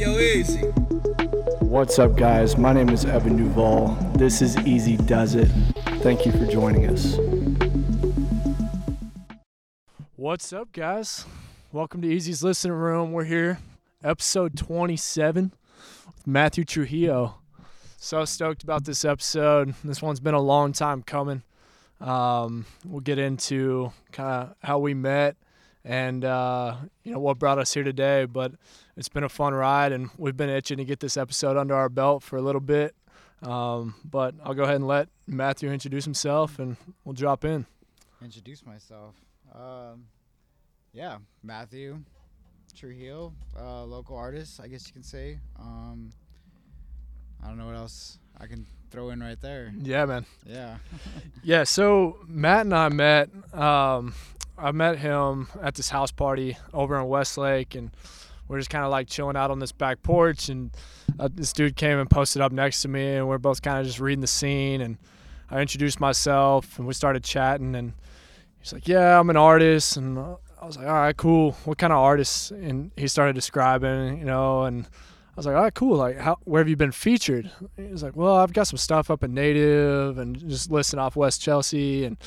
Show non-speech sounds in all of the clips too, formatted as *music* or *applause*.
Yo, easy. What's up, guys? My name is Evan Duval. This is Easy Does It. Thank you for joining us. What's up, guys? Welcome to Eazy's Listening Room. We're here, episode 27 with Matthew Trujillo. So stoked about this episode. This one's been a long time coming. Um, we'll get into kind of how we met and uh, you know what brought us here today. But it's been a fun ride, and we've been itching to get this episode under our belt for a little bit. Um, but I'll go ahead and let Matthew introduce himself, and we'll drop in. Introduce myself. Um, yeah, Matthew Trujillo, uh, local artist, I guess you can say. Um, I don't know what else I can throw in right there. Yeah, man. Yeah. *laughs* Yeah. So Matt and I met. Um, I met him at this house party over in Westlake, and we're just kind of like chilling out on this back porch. And uh, this dude came and posted up next to me, and we're both kind of just reading the scene. And I introduced myself, and we started chatting. And he's like, "Yeah, I'm an artist," and I was like, "All right, cool. What kind of artist?" And he started describing, you know, and I was like, "All right, cool. Like, how, where have you been featured?" He was like, "Well, I've got some stuff up in Native, and just listing off West Chelsea." And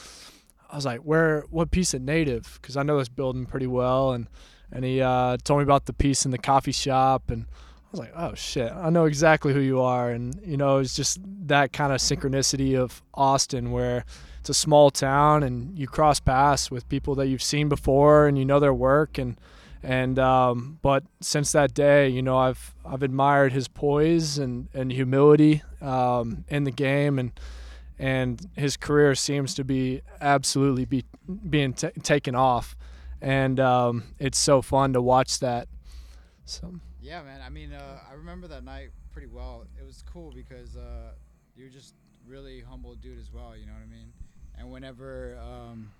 I was like, "Where? What piece of Native?" Because I know this building pretty well, and and he uh, told me about the piece in the coffee shop, and I was like, "Oh shit, I know exactly who you are." And you know, it's just that kind of synchronicity of Austin, where it's a small town, and you cross paths with people that you've seen before, and you know their work, and and um, but since that day, you know, I've I've admired his poise and and humility um, in the game, and and his career seems to be absolutely be being t- taken off, and um, it's so fun to watch that. So yeah, man. I mean, uh, I remember that night pretty well. It was cool because uh, you're just really humble dude as well. You know what I mean? And whenever um,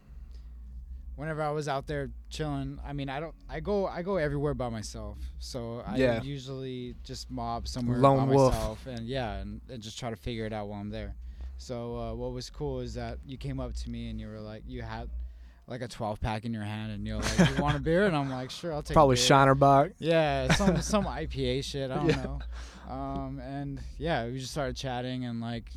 whenever I was out there chilling, I mean, I don't, I go, I go everywhere by myself. So I Yeah. usually just mob somewhere Lone by wolf. myself, and yeah, and, and just try to figure it out while I'm there. So uh, what was cool is that you came up to me and you were like, you had like a 12 pack in your hand, and you're like, you want a *laughs* beer? And I'm like, sure, I'll take. probably beer. Shiner Bock. Yeah, some *laughs* some IPA shit. I don't Yeah. know. Um, and yeah, we just started chatting and like,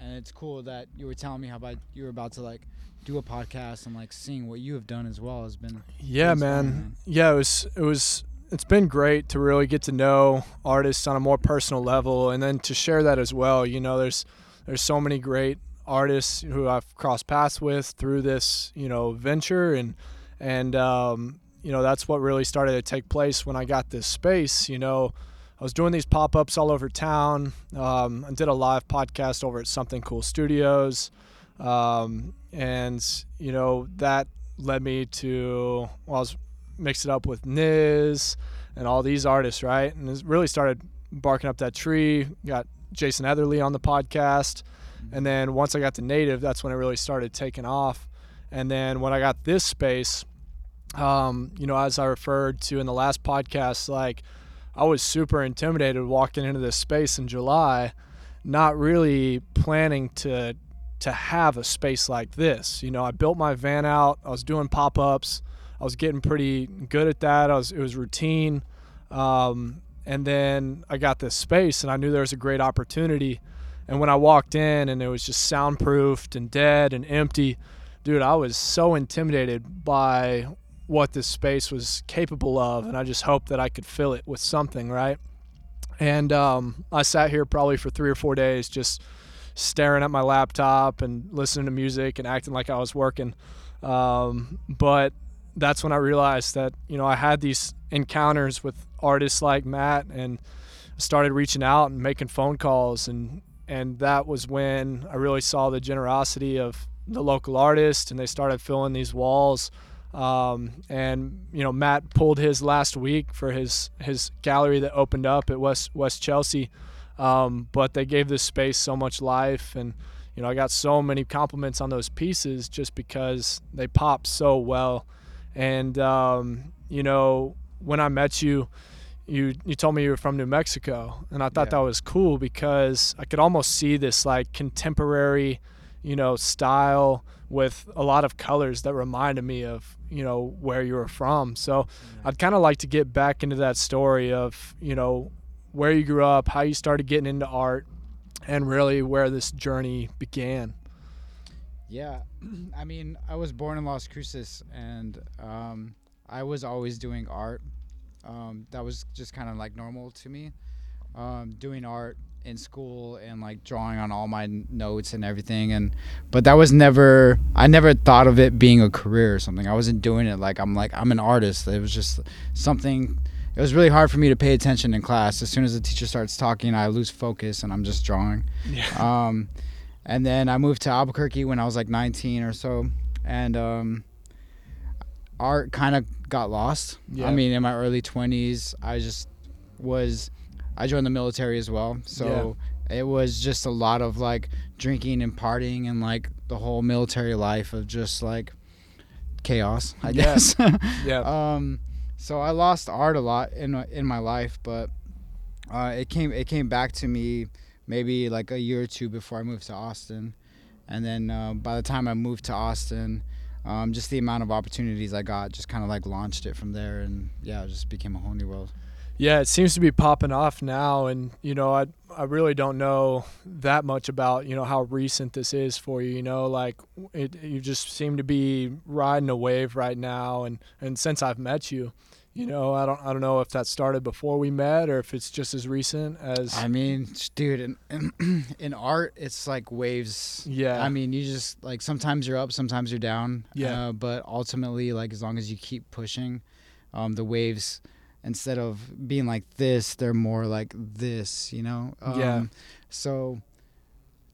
and it's cool that you were telling me how about you were about to like do a podcast and like seeing what you have done as well has been. Yeah, man. man. Yeah, it was it was it's been great to really get to know artists on a more personal level and then to share that as well. You know, there's there's so many great artists who I've crossed paths with through this, you know, venture and and um, you know, that's what really started to take place when I got this space, you know. I was doing these pop-ups all over town. Um, I did a live podcast over at Something Cool Studios. Um, and you know that led me to well, I was mixed it up with Niz and all these artists, right? And it really started barking up that tree. Got Jason Etherly on the podcast, and then once I got to Native, that's when it really started taking off. And then when I got this space, um, you know, as I referred to in the last podcast, like I was super intimidated walking into this space in July, not really planning to to have a space like this. You know, I built my van out. I was doing pop ups. I was getting pretty good at that. I was it was routine, um, and then I got this space, and I knew there was a great opportunity. And when I walked in, and it was just soundproofed and dead and empty, dude, I was so intimidated by what this space was capable of, and I just hoped that I could fill it with something, right? And um, I sat here probably for three or four days, just staring at my laptop and listening to music and acting like I was working. Um, but that's when I realized that you know I had these encounters with artists like Matt and started reaching out and making phone calls. And and that was when I really saw the generosity of the local artists and they started filling these walls. Um, and you know Matt pulled his last week for his his gallery that opened up at West West Chelsea. Um, but they gave this space so much life. And you know I got so many compliments on those pieces just because they pop so well. And um, you know when I met you you you told me you were from New Mexico and I thought Yeah. that was cool because I could almost see this like contemporary you know, style with a lot of colors that reminded me of, you know, where you were from. So I'd kind of like to get back into that story of, you know, where you grew up, how you started getting into art, and really where this journey began. Yeah, I mean, I was born in Las Cruces, and um, I was always doing art. Um, that was just kind of like normal to me. Um, doing art in school and like drawing on all my notes and everything, and but that was never. I never thought of it being a career or something. I wasn't doing it like I'm like I'm an artist. It was just something. It was really hard for me to pay attention in class. As soon as the teacher starts talking, I lose focus and I'm just drawing. Yeah. Um, and then I moved to Albuquerque when I was like 19 or so, and um, art kind of got lost. Yeah. I mean, in my early 20s, I just was. I joined the military as well, so it was just a lot of like drinking and partying and like the whole military life of just like chaos, I guess. *laughs* yeah. um, so I lost art a lot in my- in my life, but uh, it came it came back to me maybe like a year or two before I moved to Austin, and then uh, by the time I moved to Austin, um, just the amount of opportunities I got just kind of like launched it from there, and yeah, it just became a whole new world. Yeah, it seems to be popping off now, and you know, I I really don't know that much about you know how recent this is for you. You know, like it, you just seem to be riding a wave right now, and and since I've met you, you know, I don't I don't know if that started before we met or if it's just as recent as I mean, dude, in, in *clears throat* in art, it's like waves. yeah, I mean, you just like sometimes you're up, sometimes you're down. Yeah. Uh, but ultimately, like as long as you keep pushing, um, the waves, instead of being like this, they're more like this. You know. Um, Yeah. So,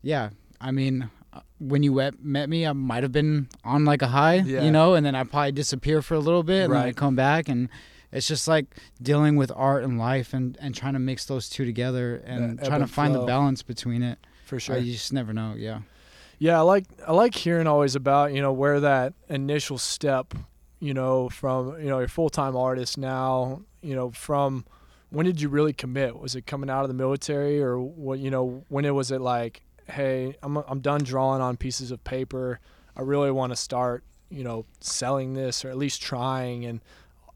yeah. I mean, when you met, me, I might have been on like a high. Yeah. You know, and then I probably disappear for a little bit, and then I come back and. It's just like dealing with art and life, and, and trying to mix those two together, and trying to find the balance between it. for Uh, sure. you just never know. Yeah. Yeah, I like I like hearing always about you know where that initial step, you know, from you know your full time artist now, you know, from when did you really commit? Was it coming out of the military or what? You know, when it was it like, hey, I'm I'm done drawing on pieces of paper. I really want to start, you know, selling this or at least trying and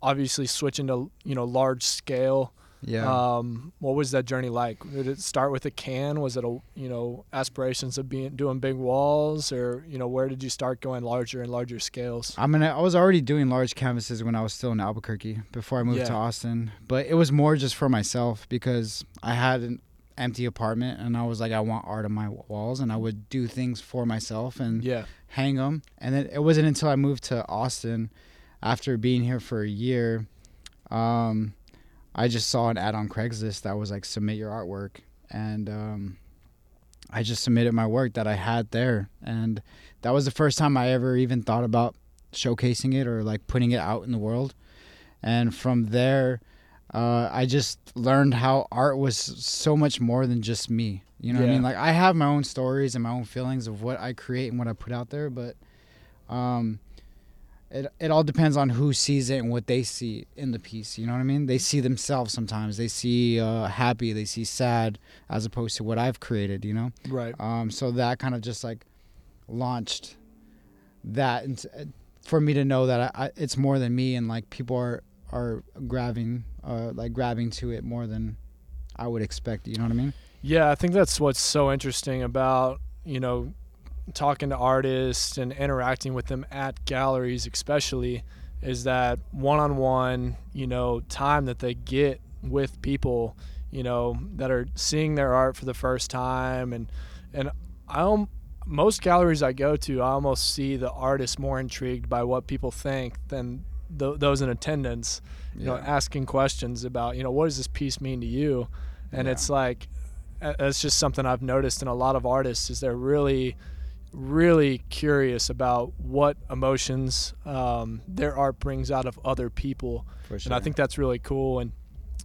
obviously switching to you know large scale. Yeah. Um, what was that journey like? Did it start with a can? Was it a you know aspirations of being doing big walls, or you know where did you start going larger and larger scales? I mean, I was already doing large canvases when I was still in Albuquerque before I moved to Austin, but it was more just for myself because I had an empty apartment and I was like, I want art on my walls, and I would do things for myself and Yeah, hang them. And then it wasn't until I moved to Austin, after being here for a year, um, I just saw an ad on Craigslist that was like submit your artwork, and um, I just submitted my work that I had there, and that was the first time I ever even thought about showcasing it or like putting it out in the world. And from there, uh, I just learned how art was so much more than just me. You know what I mean? Like I have my own stories and my own feelings of what I create and what I put out there, but um, it it all depends on who sees it and what they see in the piece. You know what I mean? They see themselves sometimes. They see uh, happy, they see sad, as opposed to what I've created. You know? right. Um, so that kind of just like launched that into, for me to know that I, I, it's more than me and like people are are grabbing uh, like grabbing to it more than I would expect. You know what I mean? Yeah, I think that's what's so interesting about you know talking to artists and interacting with them at galleries, especially, is that one-on-one you know time that they get with people you know that are seeing their art for the first time and and I most galleries I go to, I almost see the artist more intrigued by what people think than th- those in attendance. You know, asking questions about you know what does this piece mean to you, and Yeah. it's like that's just something I've noticed in a lot of artists is they're really really curious about what emotions um, their art brings out of other people sure. and I think that's really cool. And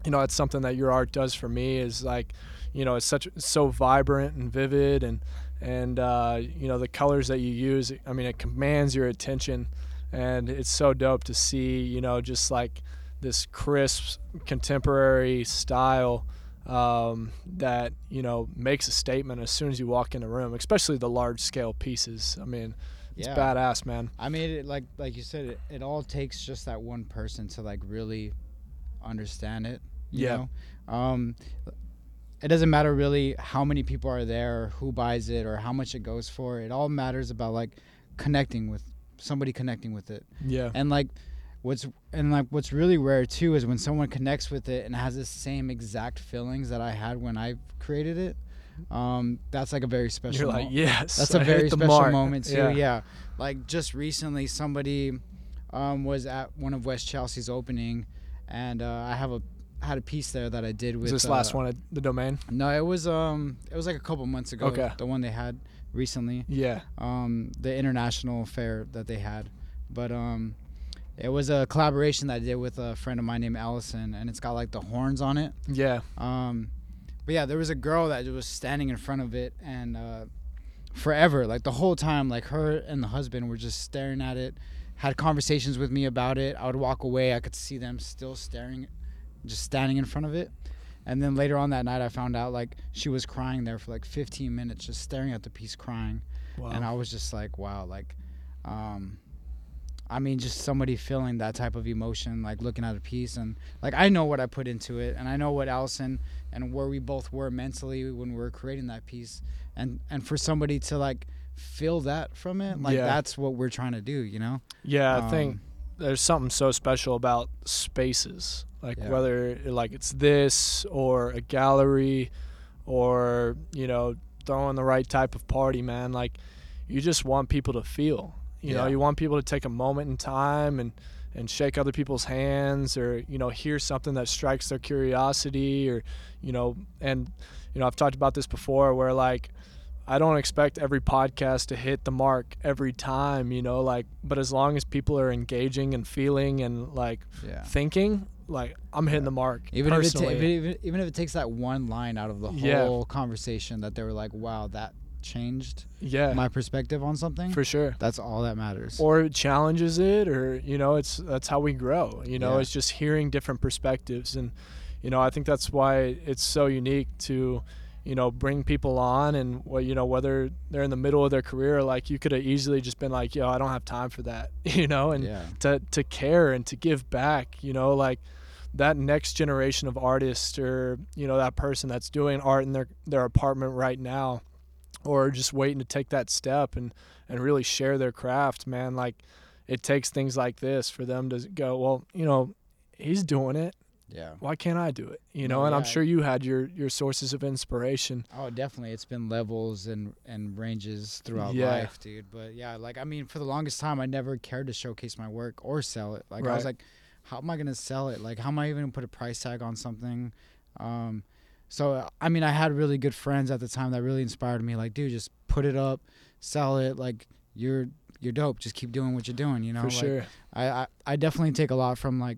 you know, it's something that your art does for me is like, you know, it's such it's so vibrant and vivid, and and uh, you know the colors that you use. I mean, it commands your attention, and it's so dope to see. You know, just like this crisp contemporary style um, that you know makes a statement as soon as you walk in the room, especially the large scale pieces. I mean, it's Yeah. badass, man. I mean, it, like like you said, it, it all takes just that one person to like really understand it. You Yeah. Know? Um, it doesn't matter really how many people are there, or who buys it, or how much it goes for. It all matters about like connecting with somebody connecting with it. Yeah, And like what's and like what's really rare too is when someone connects with it and has the same exact feelings that I had when I created it. Um, that's like a very special. you're like mo- yes. that's a a very special moment too. Yeah. Like just recently, somebody um, was at one of West Chelsea's opening, and uh, I have a had a piece there that I did with Was this uh, last one at the domain? No, it was um it was like a couple months ago. Okay. The one they had recently, Yeah. um, the international fair that they had, but um. It was a collaboration that I did with a friend of mine named Allison, and it's got like the horns on it. Yeah. Um, but yeah, there was a girl that was standing in front of it, and uh, forever, like the whole time, like her and the husband were just staring at it, had conversations with me about it. I would walk away, I could see them still staring, just standing in front of it. And then later on that night, I found out like she was crying there for like 15 minutes, just staring at the piece, crying. Wow. And I was just like, wow, like, um, I mean, just somebody feeling that type of emotion, like looking at a piece, and like I know what I put into it, and I know what Allison and where we both were mentally when we were creating that piece, and and for somebody to like feel that from it, like Yeah. that's what we're trying to do, you know? yeah, I think Um, there's something so special about spaces like Yeah. whether like it's this or a gallery or you know throwing the right type of party man like you just want people to feel you know you want people to take a moment in time and and shake other people's hands or you know hear something that strikes their curiosity or you know and you know I've talked about this before where like I don't expect every podcast to hit the mark every time, you know, like but as long as people are engaging and feeling and like Yeah. thinking, like I'm hitting the mark. Even if, it ta- personally. if it, even, even if it takes that one line out of the Yeah. whole conversation that they were like, wow, that changed yeah, my perspective on something, for sure. that's all that matters. Or it challenges it or you know, it's that's how we grow. You know, Yeah. it's just hearing different perspectives and you know, I think that's why it's so unique to you know, bring people on and what you know, whether they're in the middle of their career, like you could have easily just been like, yo, I don't have time for that, *laughs* you know, and yeah. to to care and to give back you know like that next generation of artists or you know that person that's doing art in their their apartment right now or just waiting to take that step and and really share their craft man like it takes things like this for them to go well you know he's doing it Yeah. why can't i do it you know No, and i'm yeah. sure you had your your sources of inspiration Oh, definitely. It's been levels and and ranges throughout Yeah. life, dude. But yeah, like I mean, for the longest time, I never cared to showcase my work or sell it. Like I was like, how am I gonna sell it? Like how am I even gonna put a price tag on something? Um, so I mean, I had really good friends at the time that really inspired me. Like, dude, just put it up, sell it. Like you're you're dope. Just keep doing what you're doing. You know, for like, sure I, I I definitely take a lot from like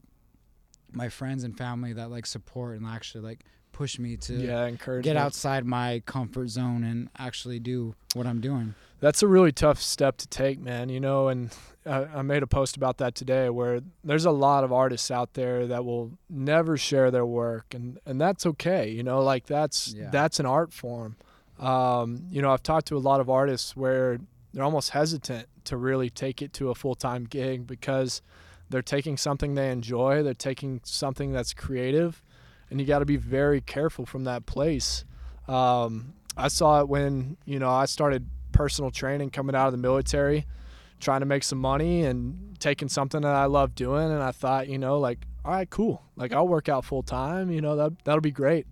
my friends and family that like support and actually like push me to yeah encourage get outside my comfort zone and actually do what I'm doing. That's a really tough step to take, man. You know, and I, I made a post about that today, where there's a lot of artists out there that will never share their work, and and that's okay. You know, like that's Yeah. that's an art form. Um, you know, I've talked to a lot of artists where they're almost hesitant to really take it to a full time gig because they're taking something they enjoy, they're taking something that's creative, and you got to be very careful from that place. Um, I saw it when you know I started personal training coming out of the military, trying to make some money and taking something that I love doing, and I thought, you know, like, all right, cool, like I'll work out full time, you know, that that'll be great.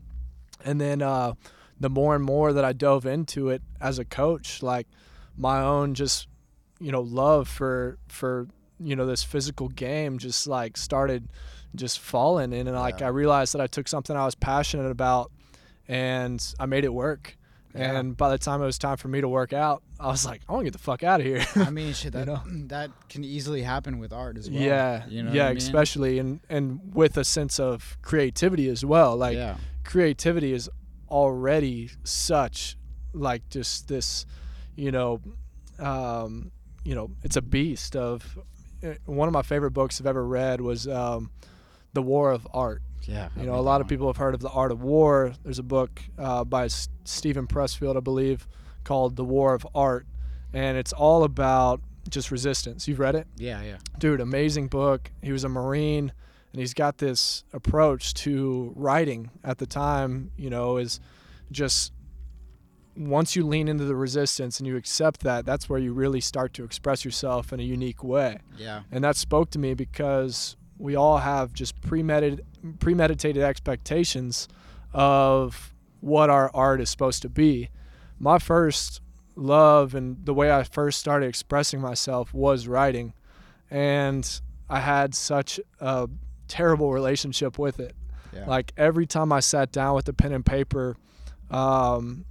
And then uh, the more and more that I dove into it as a coach, like my own just you know love for for you know this physical game just like started just falling in and like Yeah. I realized that I took something I was passionate about and I made it work. Yeah. And by the time it was time for me to work out, I was like, I want to get the fuck out of here. I mean, *laughs* shit, You that know? *clears throat* that can easily happen with art as well. yeah, you know yeah, I mean? especially and and with a sense of creativity as well. Like yeah, creativity is already such like just this, you know, um, you know, it's a beast of. eh, One of my favorite books I've ever read was um, "The War of Art," Yeah. You know, a lot of people have heard of the Art of War. There's a book uh, by S- Steven Pressfield, I believe, called The War of Art, and it's all about just resistance. You've read it? Yeah, yeah. dude, amazing book. He was a Marine, and he's got this approach to writing at the time, you know, is just once you lean into the resistance and you accept that, that's where you really start to express yourself in a unique way. Yeah. And that spoke to me because we all have just premeditated, premeditated expectations of what our art is supposed to be. My first love and the way I first started expressing myself was writing. And I had such a terrible relationship with it. Yeah. Like every time I sat down with a pen and paper, um,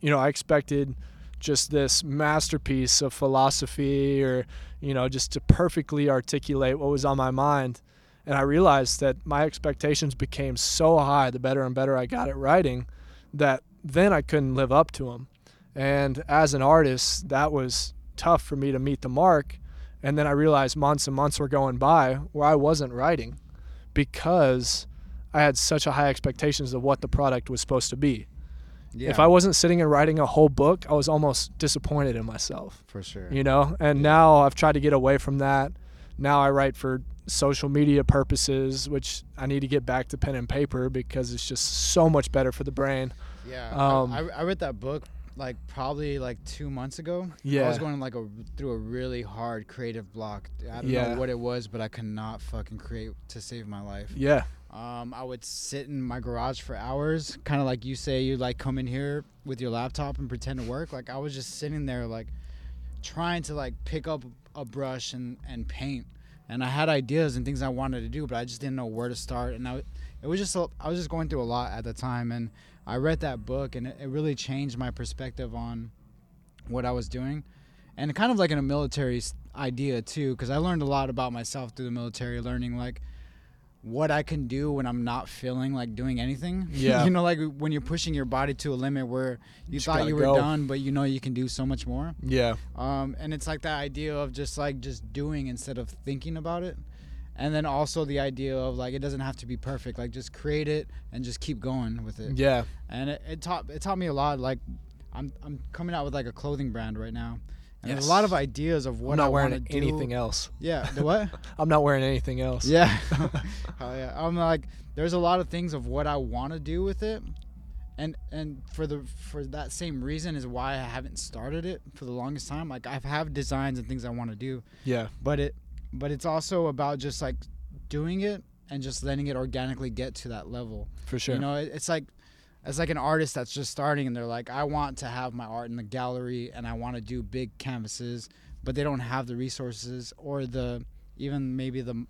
you know, I expected just this masterpiece of philosophy or, you know, just to perfectly articulate what was on my mind. And I realized that my expectations became so high the better and better I got at writing that then I couldn't live up to them. And as an artist, that was tough for me to meet the mark. And then I realized months and months were going by where I wasn't writing because I had such a high expectations of what the product was supposed to be. yeah. If I wasn't sitting and writing a whole book, I was almost disappointed in myself, for sure. you know? And now I've tried to get away from that. Now I write for social media purposes, which I need to get back to pen and paper because it's just so much better for the brain. Yeah, Um, I, I, read that book like probably like two months ago. Yeah, I was going like a through a really hard creative block. I don't Yeah. know what it was, but I could not fucking create to save my life. Yeah. Um, I would sit in my garage for hours, kind of like you say. You like come in here with your laptop and pretend to work. Like I was just sitting there, like trying to like pick up a brush and and paint. And I had ideas and things I wanted to do, but I just didn't know where to start. And I, it was just I was just going through a lot at the time. And I read that book, and it, it really changed my perspective on what I was doing, and kind of like in a military idea too, because I learned a lot about myself through the military, learning like what I can do when I'm not feeling like doing anything. *laughs* Yeah. you know, like when you're pushing your body to a limit where you Just thought you were go. done, but you know you can do so much more. Yeah. Um, and it's like that idea of just like just doing instead of thinking about it. And then also the idea of like it doesn't have to be perfect. Like just create it and just keep going with it. Yeah. And it, it taught it taught me a lot. Like I'm I'm coming out with like a clothing brand right now. And there's a lot of ideas of what I'm not I wearing want to do. anything else. Yeah, the what? *laughs* I'm not wearing anything else. yeah. *laughs* *laughs* Hell yeah. I'm like there's a lot of things of what I want to do with it. And and for the for that same reason is why I haven't started it for the longest time. Like I have designs and things I want to do, Yeah. but it but it's also about just like doing it and just letting it organically get to that level. For sure. You know, it, it's like it's like an artist that's just starting and they're like, I want to have my art in the gallery and I want to do big canvases, but they don't have the resources or the even maybe the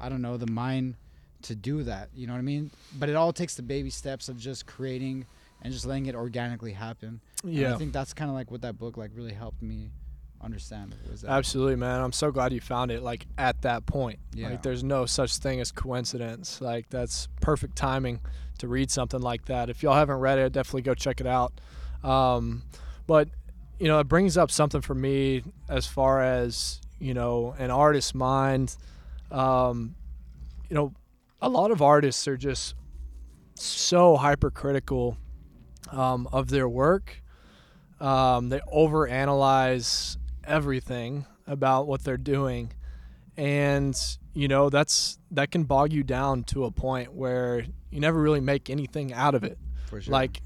I don't know the mind to do that. You know what I mean? But it all takes the baby steps of just creating and just letting it organically happen. And yeah. I think that's kind of like what that book like really helped me understand. Was that Absolutely, man. I'm so glad you found it like at that point. Yeah. Like there's no such thing as coincidence. Like that's perfect timing to read something like that. If y'all haven't read it, definitely go check it out. Um, but you know, it brings up something for me as far as, you know, an artist's mind. Um, you know, a lot of artists are just so hypercritical um, of their work. Um, they overanalyze everything about what they're doing, and you know that's that can bog you down to a point where you never really make anything out of it. sure. Like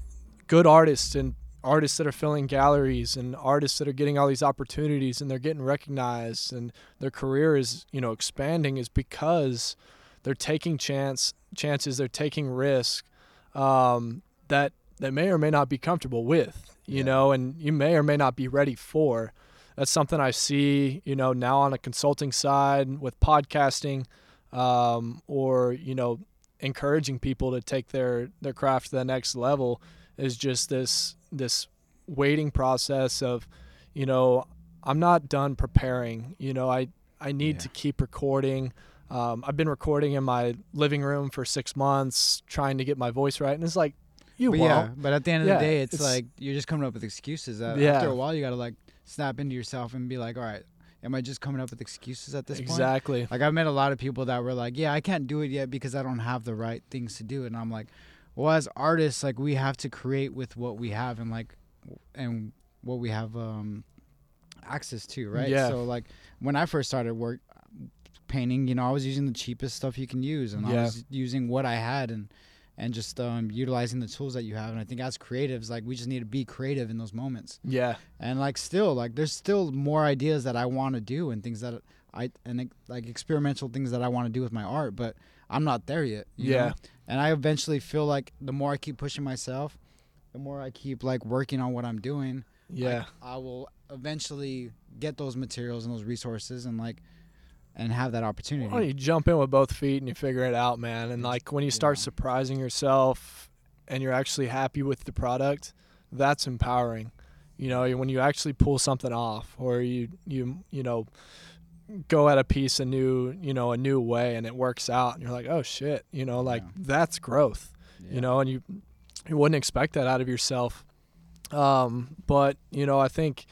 good artists and artists that are filling galleries and artists that are getting all these opportunities and they're getting recognized and their career is you know expanding is because they're taking chance chances they're taking risk um, that that may or may not be comfortable with you Yeah. know and you may or may not be ready for that's something i see you know now on a consulting side with podcasting um, or you know encouraging people to take their their craft to the next level is just this this waiting process of you know i'm not done preparing you know i i need Yeah. to keep recording um, i've been recording in my living room for six months trying to get my voice right and it's like you But won't yeah, but at the end of Yeah, the day, it's, it's- like you're just coming up with excuses. That Yeah. After a while, you gotta like snap into yourself and be like, all right, am I just coming up with excuses at this point? exactly. Like I've met a lot of people that were like, "Yeah, I can't do it yet because I don't have the right things to do," and I'm like, "Well, as artists, like we have to create with what we have and like, and what we have um, access to, right? Yeah. So like when I first started work painting, you know, I was using the cheapest stuff you can use, and I was using what I had and and just um, utilizing the tools that you have. And I think as creatives, like we just need to be creative in those moments Yeah. and like still like there's still more ideas that I want to do and things that I and like experimental things that I want to do with my art, but I'm not there yet. you Yeah. know? And I eventually feel like the more I keep pushing myself, the more I keep like working on what I'm doing. Yeah. I, I will eventually get those materials and those resources and like and have that opportunity. Well, you jump in with both feet and you figure it out, man. And like when you start yeah. surprising yourself and you're actually happy with the product, that's empowering. You know, when you actually pull something off or you you you know go at a piece a new, you know, a new way and it works out and you're like, "Oh shit." You know, like Yeah. that's growth. Yeah. You know, and you you wouldn't expect that out of yourself. Um, but, you know, I think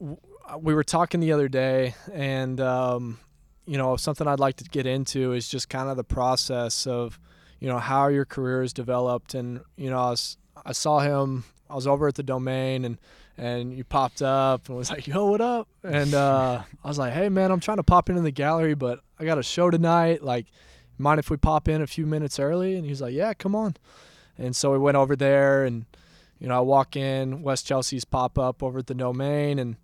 w- we were talking the other day and um, you know something i'd like to get into is just kind of the process of you know how your career is developed. And you know i, was, I saw him i was over at the domain and and you popped up and was like yo what up? And uh, i was like hey man i'm trying to pop into the gallery but i got a show tonight. Like mind if we pop in a few minutes early? And he's like yeah come on. And so we went over there and you know i walk in west chelsea's pop up over at the domain and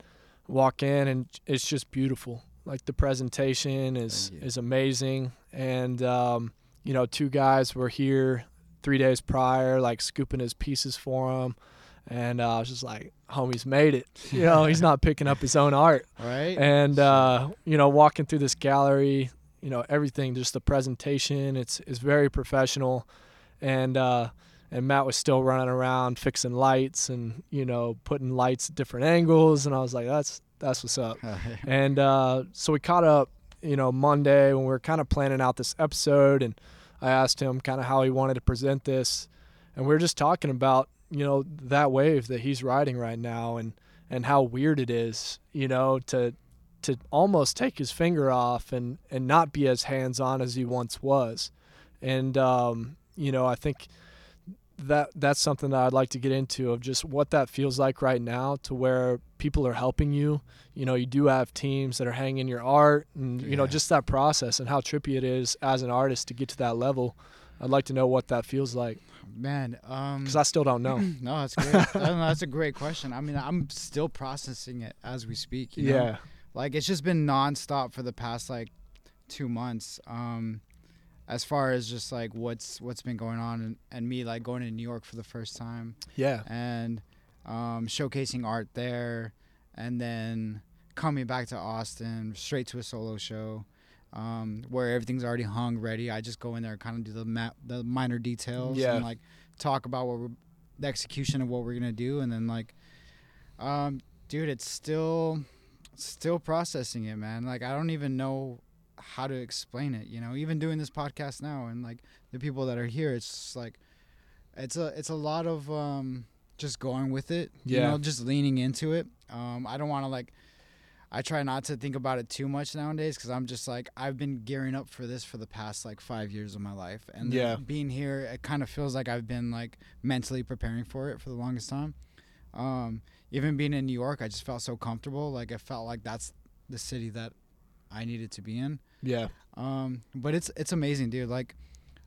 walk in and it's just beautiful. Like the presentation is is amazing, and um, you know, two guys were here three days prior, like scooping his pieces for him, and uh, I was just like, "Homie's made it." *laughs* You know, he's not picking up his own art, right? and uh, you know, walking through this gallery, you know, everything, just the presentation, it's is very professional, and uh, and Matt was still running around fixing lights and you know putting lights at different angles, and I was like, that's that's what's up. *laughs* And uh, so we caught up, you know, Monday when we were kind of planning out this episode, and I asked him kind of how he wanted to present this, and we were just talking about you know that wave that he's riding right now, and and how weird it is, you know, to to almost take his finger off and and not be as hands on as he once was, and um, you know I think that that's something that I'd like to get into of just what that feels like right now to where people are helping you. You know, you do have teams that are hanging your art and you know just that process and how trippy it is as an artist to get to that level. I'd like to know what that feels like Man, um because I still don't know. *clears throat* no, that's great. I don't know, that's a great question. I mean, I'm still processing it as we speak. You know? yeah, like it's just been nonstop for the past like two months. Um, as far as just like what's what's been going on, and, and me like going to New York for the first time yeah, and um, showcasing art there, and then coming back to Austin straight to a solo show. Um, where everything's already hung ready. I just go in there and kind of do the ma- the minor details Yeah. and like talk about what we're, the execution of what we're gonna do, and then like, um, dude, it's still still processing it, man. Like I don't even know how to explain it. You know, even doing this podcast now and like the people that are here, it's like it's a it's a lot of um just going with it. You know, just leaning into it. Um, I don't want to like. I try not to think about it too much nowadays because I'm just like I've been gearing up for this for the past like five years of my life, and Yeah. being here, it kind of feels like I've been like mentally preparing for it for the longest time. Um, even being in New York, I just felt so comfortable. Like it felt like that's the city that I needed to be in. Yeah, Um, but it's it's amazing, dude. Like,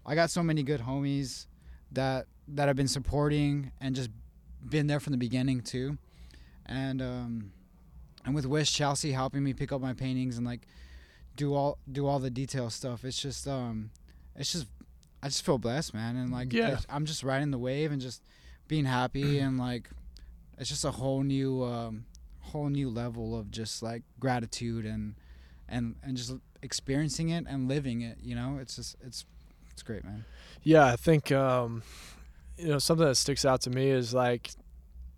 I got so many good homies that that have been supporting and just been there from the beginning too, and um, and with West Chelsea helping me pick up my paintings and like do all do all the detail stuff. It's just um, it's just I just feel blessed, man, and like Yeah. I'm just riding the wave and just being happy *clears throat* and like it's just a whole new um, whole new level of just like gratitude and and and just experiencing it and living it you know it's just it's it's great man yeah. I think um, you know something that sticks out to me is like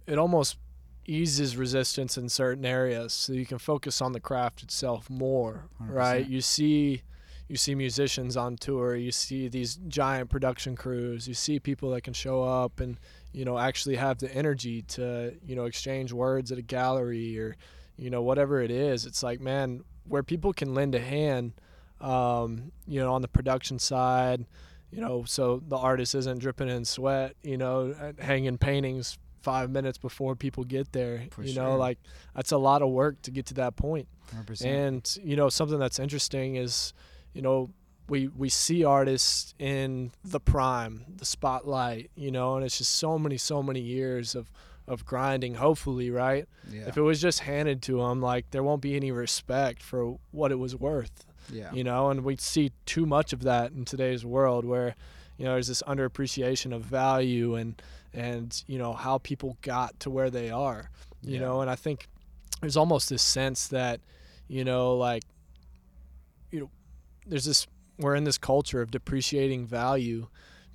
it almost eases resistance in certain areas, so you can focus on the craft itself more. Right? 100%. You see. You see musicians on tour. You see these giant production crews. You see people that can show up and you know actually have the energy to you know exchange words at a gallery or you know, whatever it is. It's like, man, where people can lend a hand, um, you know, on the production side, you know, so the artist isn't dripping in sweat, you know, hanging paintings five minutes before people get there. For you sure. know, like that's a lot of work to get to that point. 100%. And you know, something that's interesting is, you know, we we see artists in the prime, the spotlight, you know, and it's just so many, so many years of of grinding. Hopefully, right? yeah. If it was just handed to them, like there won't be any respect for what it was worth, yeah. you know. And we see too much of that in today's world, where you know there's this underappreciation of value and and you know how people got to where they are, you Yeah. know. And I think there's almost this sense that you know like you know there's this we're in this culture of depreciating value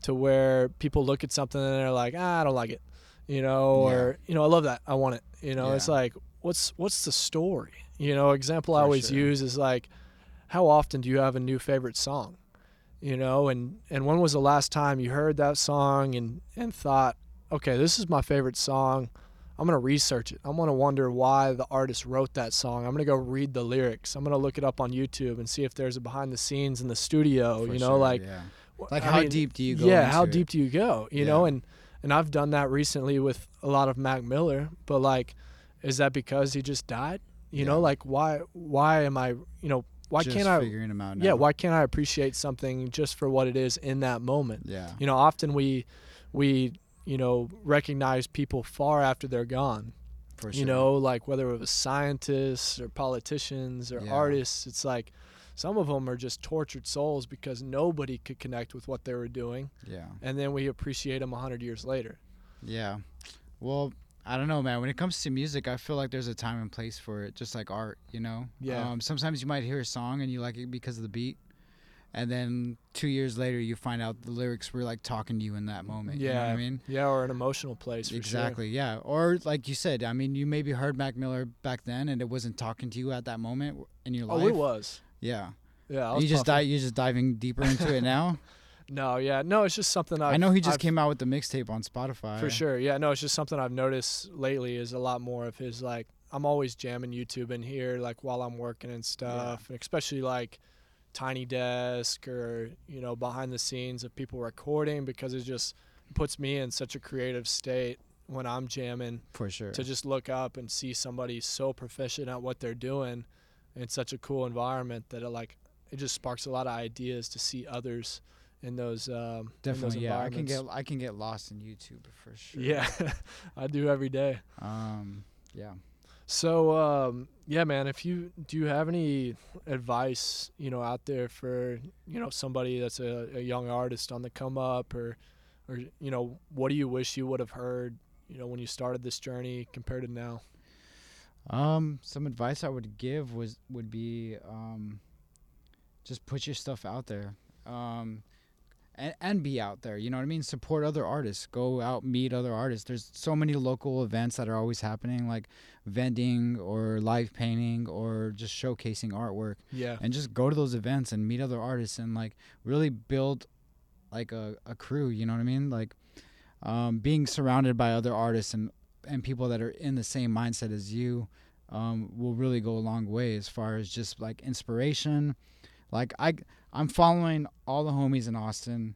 to where people look at something and they're like ah, i don't like it you know Yeah. or you know i love that i want it you know it's like what's what's the story you know example i always sure. use is like how often do you have a new favorite song you know and and when was the last time you heard that song and and thought okay this is my favorite song i'm going to research it i'm going to wonder why the artist wrote that song i'm going to go read the lyrics i'm going to look it up on youtube and see if there's a behind the scenes in the studio For you know sure, like yeah. like I how mean, deep do you go? yeah how it? deep do you go you know and and i've done that recently with a lot of mac miller but like is that because he just died you know like why why am i you know why Just can't i figuring them out now. yeah why can't i appreciate something just for what it is in that moment Yeah. you know often we we you know recognize people far after they're gone For sure. you know like whether it was scientists or politicians or Yeah. artists it's like some of them are just tortured souls because nobody could connect with what they were doing Yeah. and then we appreciate them 100 years later Yeah. Well, I don't know, man. When it comes to music, I feel like there's a time and place for it, just like art, you know? Yeah. Um, sometimes you might hear a song and you like it because of the beat. And then two years later, you find out the lyrics were like talking to you in that moment. You know what Yeah, I mean? yeah or an emotional place for sure. Exactly. Yeah. Or like you said, I mean, you maybe heard Mac Miller back then and it wasn't talking to you at that moment in your life. oh it was Yeah. yeah You just puffing. di- You're just diving deeper into it now. *laughs* no yeah no it's just something I've, i know he just I've- came out with the mixtape on Spotify. For sure. Yeah, no, it's just something I've noticed lately is a lot more of his like I'm always jamming YouTube in here like while I'm working and stuff, and especially like Tiny Desk or you know behind the scenes of people recording because it just puts me in such a creative state when I'm jamming For sure. to just look up and see somebody so proficient at what they're doing in such a cool environment that it like it just sparks a lot of ideas to see others in those um in those Definitely, yeah. I can get. I can get lost in YouTube for sure. yeah *laughs* I do every day. Um. Yeah. So um, yeah, man. If you do you have any advice, you know, out there for you know somebody that's a, a young artist on the come up, or or you know, what do you wish you would have heard, you know, when you started this journey compared to now? Um. Some advice I would give was would be um, just put your stuff out there. Um. And, and be out there, you know what I mean? Support other artists. Go out, meet other artists. There's so many local events that are always happening, like vending or live painting or just showcasing artwork. Yeah, and just go to those events and meet other artists and like really build like a, a crew you know what i mean like um, being surrounded by other artists and and people that are in the same mindset as you um, will really go a long way as far as just like inspiration like i i'm following all the homies in austin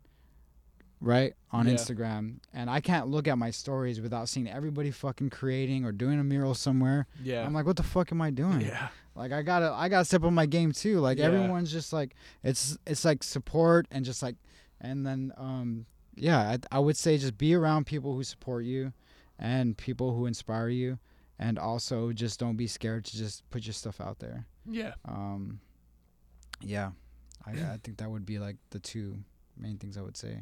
right on Yeah. instagram and i can't look at my stories without seeing everybody fucking creating or doing a mural somewhere yeah, i'm like what the fuck am i doing yeah, like I gotta I gotta step up my game too. Like Yeah. everyone's just like it's it's like support and just like and then um yeah I, I would say just be around people who support you and people who inspire you and also just don't be scared to just put your stuff out there. yeah. Um yeah. I I *clears throat* think that would be like the two main things I would say.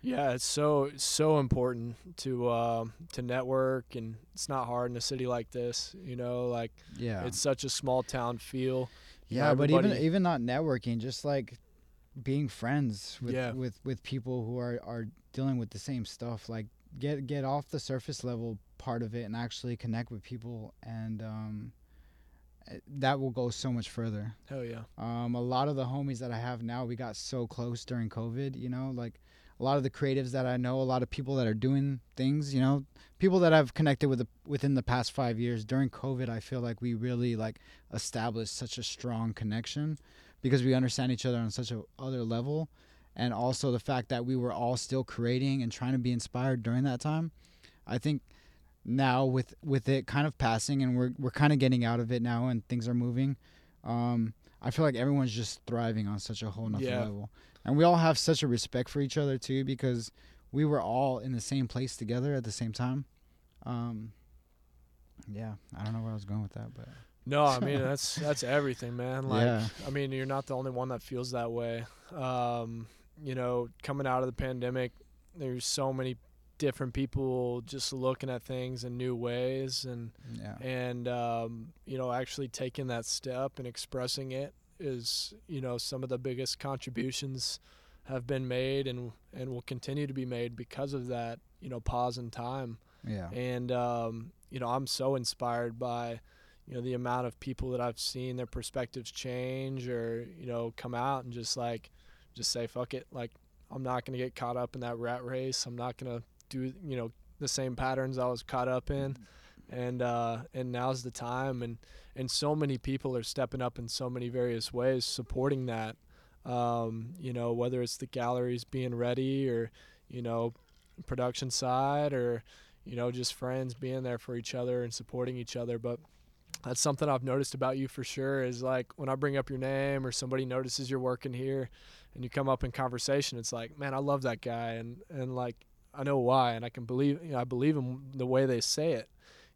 Yeah, it's so so important to um, to network, and it's not hard in a city like this. You know, like Yeah. it's such a small town feel. Yeah, but even even not networking, just like being friends with Yeah. with with people who are are dealing with the same stuff. Like get get off the surface level part of it and actually connect with people, and um, eh, that will go so much further. Hell yeah, Um, a lot of the homies that I have now, we got so close during COVID. You know, like a lot of the creatives that I know, a lot of people that are doing things, you know, people that I've connected with the, within the past five years during COVID. I feel like we really like established such a strong connection because we understand each other on such a other level, and also the fact that we were all still creating and trying to be inspired during that time. I think now with with it kind of passing and we're we're kind of getting out of it now and things are moving. Um, I feel like everyone's just thriving on such a whole nother Yeah. level, and we all have such a respect for each other too because we were all in the same place together at the same time. Um, yeah, I don't know where I was going with that, but No, I *laughs* mean that's that's everything, man. Like, Yeah. I mean, you're not the only one that feels that way. Um, you know, coming out of the pandemic, there's so many different people just looking at things in new ways, and yeah, and um, you know, actually taking that step and expressing it is, you know, some of the biggest contributions have been made and and will continue to be made because of that, you know, pause in time. Yeah, and um, you know i'm so inspired by you know the amount of people that i've seen their perspectives change or you know come out and just like just say fuck it like i'm not to get caught up in that rat race. I'm not to do you know the same patterns i was caught up in. And uh and now's the time. And and so many people are stepping up in so many various ways supporting that. Um you know whether it's the galleries being ready or you know production side or you know just friends being there for each other and supporting each other. But that's something I've noticed about you for sure is like when I bring up your name or somebody notices you're working here and you come up in conversation it's like man I love that guy and and like I know why and I can believe you know, I believe in the way they say it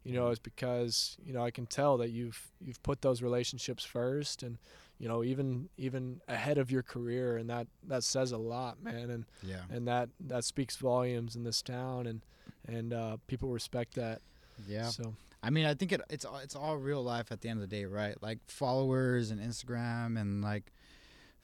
you know is because you know I can tell that you've you've put those relationships first and you know even even ahead of your career and that that says a lot man and yeah, and that that speaks volumes in this town and and uh, people respect that yeah. so I mean, I think it, it's all- it's all real life at the end of the day, right? Like followers and Instagram and like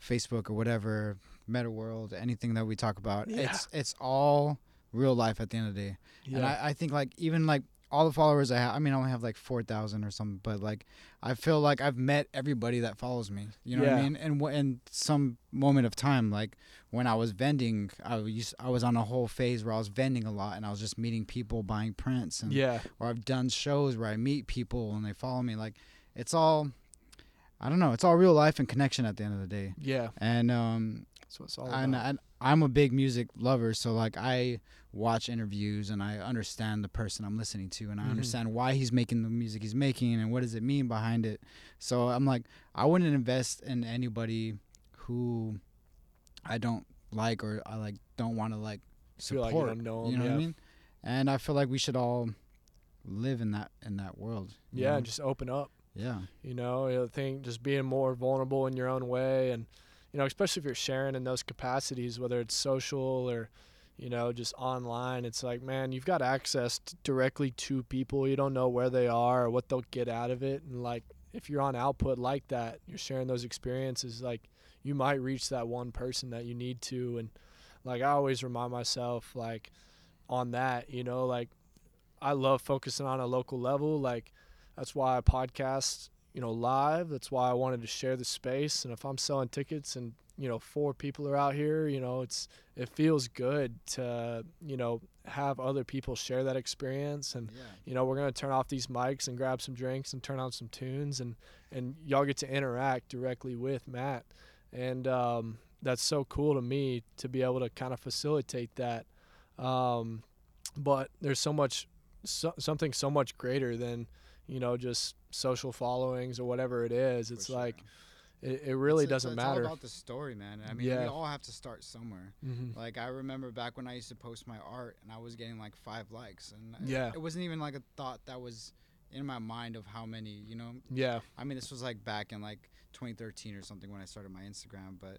Facebook or whatever, Meta World, anything that we talk about. Yeah. It's it's all real life at the end of the day. And I, I think like even like all the followers I have, I mean, I only have like four thousand or something, but like I feel like I've met everybody that follows me. You know what I mean? And wh- in some moment of time, like when I was vending, I was I was on a whole phase where I was vending a lot, and I was just meeting people, buying prints, and yeah or I've done shows where I meet people and they follow me. Like it's all, I don't know, it's all real life and connection at the end of the day. yeah And um, that's what it's all and, about and I'm a big music lover, so like I watch interviews and I understand the person I'm listening to and I Mhm. understand why he's making the music he's making and what does it mean behind it. So I'm like, I wouldn't invest in anybody who I don't like or I like don't want to like support. like you know you know what. I mean? And I feel like we should all live in that in that world. yeah know? and just open up yeah, you know i think just being more vulnerable in your own way and you know especially if you're sharing in those capacities whether it's social or you know just online it's like man you've got access directly to people. You don't know where they are or what they'll get out of it. And like if you're on output like that you're sharing those experiences like you might reach that one person that you need to. And like i always remind myself like on that you know like i love focusing on a local level. Like that's why I podcast, you know, live. That's why I wanted to share the space. And if I'm selling tickets and you know four people are out here, you know, it's it feels good to you know have other people share that experience. And yeah, you know, we're gonna turn off these mics and grab some drinks and turn on some tunes, and and y'all get to interact directly with Matt. And um, that's so cool to me to be able to kind of facilitate that. Um, but there's so much so, something so much greater than you know just social followings or whatever it is it's sure. like it, it really It's- it's- doesn't it's matter all about the story, man. I mean, we all have to start somewhere. hmm Like I remember back when I used to post my art and I was getting like five likes, and Yeah. it wasn't even like a thought that was in my mind of how many. You know, yeah I mean, this was like back in like 2013 or something when I started my Instagram, but.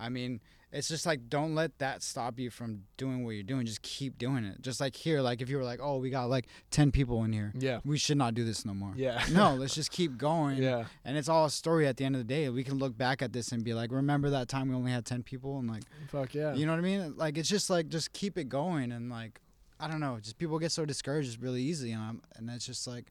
I mean, it's just like don't let that stop you from doing what you're doing. Just keep doing it. Just like here, like if you were like, oh, we got like ten people in here, yeah we should not do this no more. yeah *laughs* no, let's just keep going. yeah And it's all a story at the end of the day. We can look back at this and be like, remember that time we only had 10 people? And like, fuck yeah you know what I mean? Like, it's just like, just keep it going. And like, I don't know, just people get so discouraged really easy. And, I'm, and it's just like,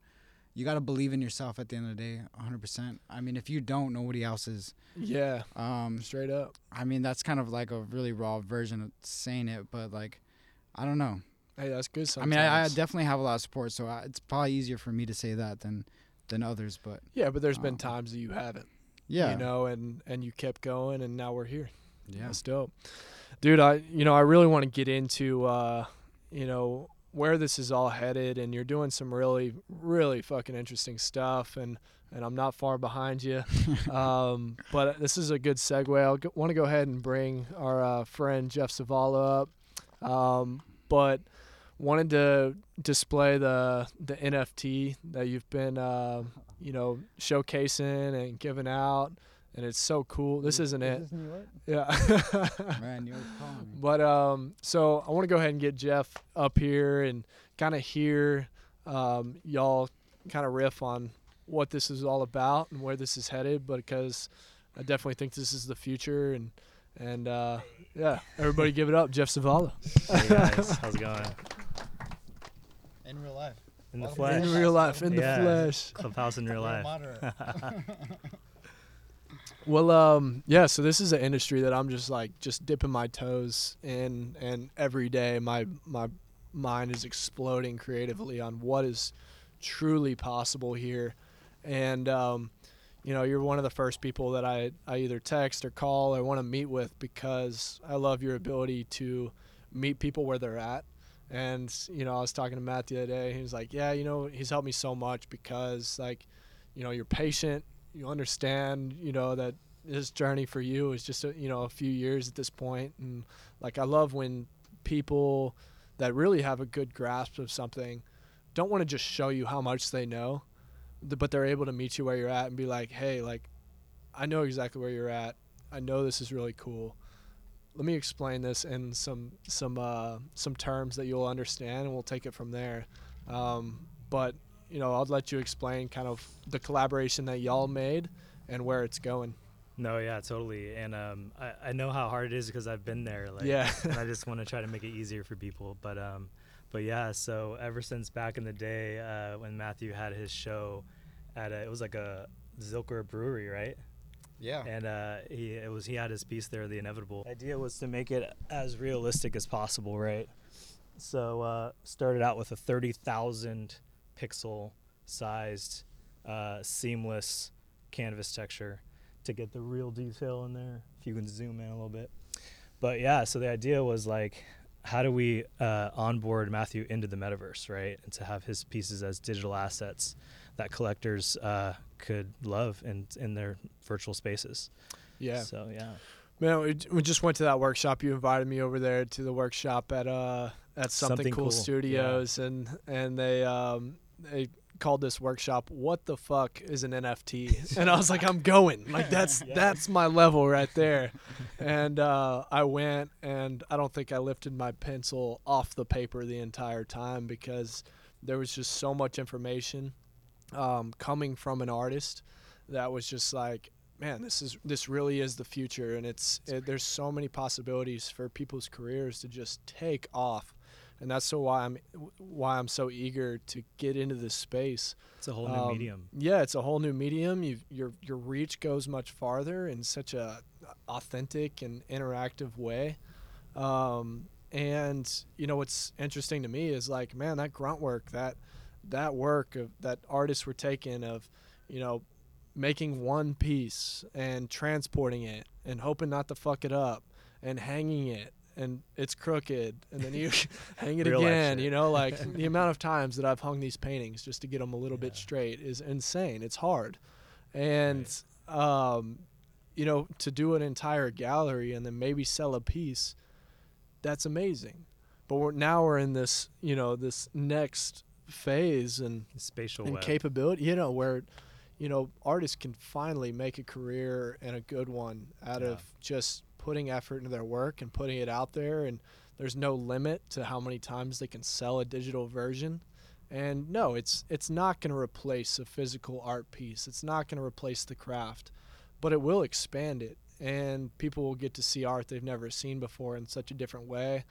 you got to believe in yourself at the end of the day, 100%. I mean, if you don't, nobody else is. Yeah, Um, straight up. I mean, that's kind of like a really raw version of saying it, but like, I don't know. Hey, that's good. I mean, I, I definitely have a lot of support, so I, it's probably easier for me to say that than than others. But yeah, but there's been um, times that you haven't. yeah, You know, and and you kept going, and now we're here. yeah, That's dope, dude. I you know I really want to get into uh, you know where this is all headed, and you're doing some really really fucking interesting stuff, and and I'm not far behind you. *laughs* um, but this is a good segue. I want to go ahead and bring our uh, friend Jeff Zavala up, um, but wanted to display the the NFT that you've been uh, you know showcasing and giving out. And it's so cool. This isn't it. Yeah. *laughs* man, you always calling me. But um, so I want to go ahead and get Jeff up here and kind of hear um, y'all kind of riff on what this is all about and where this is headed. Because I definitely think this is the future. And and uh, yeah, everybody give it up, Jeff Zavala. Hey guys, *laughs* how's it going? In real life. In the flesh. In real life, in Yeah. the flesh. Clubhouse in real life. *laughs* Well, um, yeah. So this is an industry that I'm just like just dipping my toes in, and every day my my mind is exploding creatively on what is truly possible here, and um, you know, you're one of the first people that I I either text or call or want to meet with because I love your ability to meet people where they're at. And you know, I was talking to Matt the other day. He was like, "Yeah, you know, he's helped me so much because like, you know, you're patient. You understand, you know, that this journey for you is just a, you know a few years at this point and like i love when people that really have a good grasp of something don't want to just show you how much they know but they're able to meet you where you're at and be like hey like i know exactly where you're at. I know this is really cool. Let me explain this in some some uh, some terms that you'll understand and we'll take it from there. Um, but you know i'll let you explain kind of the collaboration that y'all made and where it's going No, yeah, totally. And um, I, I know how hard it is because I've been there. Like, Yeah. and *laughs* I just *laughs* want to try to make it easier for people. But um, but yeah. So ever since back in the day uh, when Matthew had his show at a, it was like a Zilker Brewery, right? Yeah. and uh, he it was he had his piece there, the inevitable. The idea was to make it as realistic as possible, right? So uh, started out with a thirty thousand pixel sized uh, seamless canvas texture to get the real detail in there. If you can zoom in a little bit, but yeah. So the idea was like. How do we uh, onboard Matthew into the metaverse, right? And to have his pieces as digital assets that collectors uh, could love in in their virtual spaces. yeah So yeah. Man, we, just went to that workshop. You invited me over there to the workshop at uh at something, Something cool, Cool, yeah. studios, and and they um they called this workshop "What the fuck is an NFT?" and I was like, I'm going. Like *laughs* that's Yeah. that's my level right there. and uh, I went, and I don't think I lifted my pencil off the paper the entire time because there was just so much information um, coming from an artist that was just like man this is this really is the future and it's it, there's so many possibilities for people's careers to just take off and that's so why I'm why I'm so eager to get into this space. It's a whole new Um, medium. yeah it's a whole new medium. You your your reach goes much farther in such a authentic and interactive way. Um, and you know what's interesting to me is like man that grunt work that that work of that artists were taking of you know making one piece and transporting it and hoping not to fuck it up and hanging it and it's crooked and then you *laughs* hang it Real again you know like *laughs* the amount of times that I've hung these paintings just to get them a little bit straight is insane. It's hard. And um you know to do an entire gallery and then maybe sell a piece that's amazing. But we're now we're in this you know this next phase and Spatial and web. capability you know where you know artists can finally make a career and a good one out Yeah. of just putting effort into their work and putting it out there and there's no limit to how many times they can sell a digital version and no it's it's not going to replace a physical art piece it's not going to replace the craft but it will expand it and people will get to see art they've never seen before in such a different way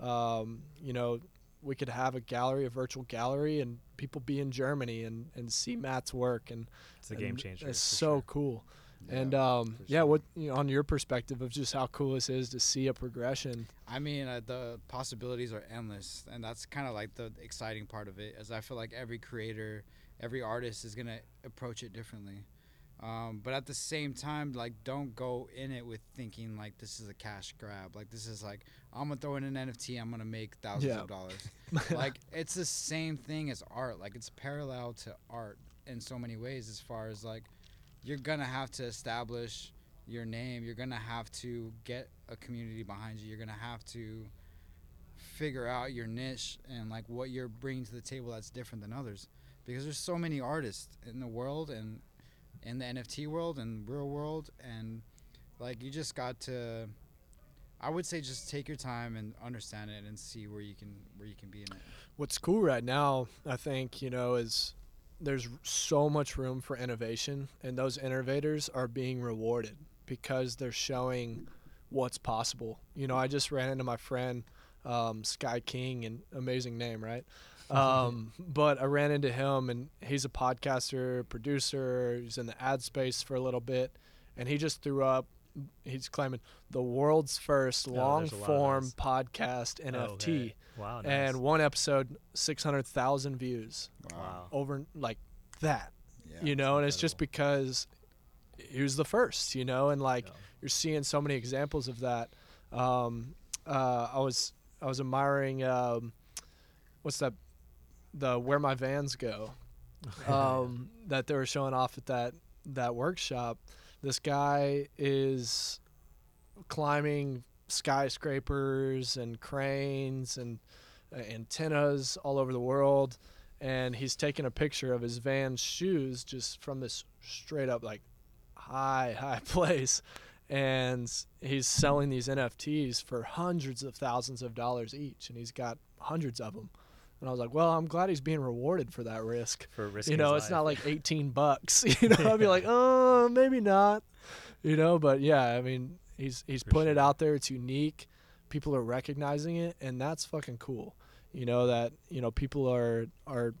um, you know we could have a gallery, a virtual gallery, and people be in Germany and and see Matt's work, and It's a game changer. It's so sure. cool. Yeah, and um, yeah, sure. what you know, on your perspective of just how cool this is to see a progression. I mean, uh, the possibilities are endless, and that's kind of like the exciting part of it. As I feel like every creator, every artist is gonna approach it differently. Um, but at the same time, like, don't go in it with thinking like this is a cash grab. Like, this is like I'm gonna throw in an NFT, I'm gonna make thousands Yeah. of dollars. *laughs* like, it's the same thing as art. Like, it's parallel to art in so many ways. As far as like, you're gonna have to establish your name. You're gonna have to get a community behind you. You're gonna have to figure out your niche and like what you're bringing to the table that's different than others. Because there's so many artists in the world and in the NFT world and real world, and like you just got to. I would say just take your time and understand it and see where you can where you can be in it. What's cool right now, I think, you know, is there's so much room for innovation, and those innovators are being rewarded because they're showing what's possible. You know, I just ran into my friend um, Sky King, and amazing name, right? *laughs* Um, but I ran into him, and he's a podcaster, producer. He's in the ad space for a little bit, and he just threw up. He's claiming the world's first Oh, long there's a lot of form those. podcast NFT Oh, okay. Wow. Nice. and one episode 600,000 views wow. over like that Yeah. you know and it's just because he was the first you know and like Yeah. you're seeing so many examples of that um uh i was i was admiring um what's that the where my vans go *laughs* um, that they were showing off at that that workshop. This guy is climbing skyscrapers and cranes and uh, antennas all over the world, and he's taking a picture of his van's shoes just from this straight up like high *laughs* high place, and he's selling these NFTs for hundreds of thousands of dollars each, and he's got hundreds of them. And I was like, well, I'm glad he's being rewarded for that risk for risking you know, it's not like *laughs* 18 bucks. *laughs* You know, I'd be like, oh, *laughs* maybe not. You know, but yeah, I mean, he's he's putting it out there. It's unique. People are recognizing it, and that's fucking cool. You know that you know people are are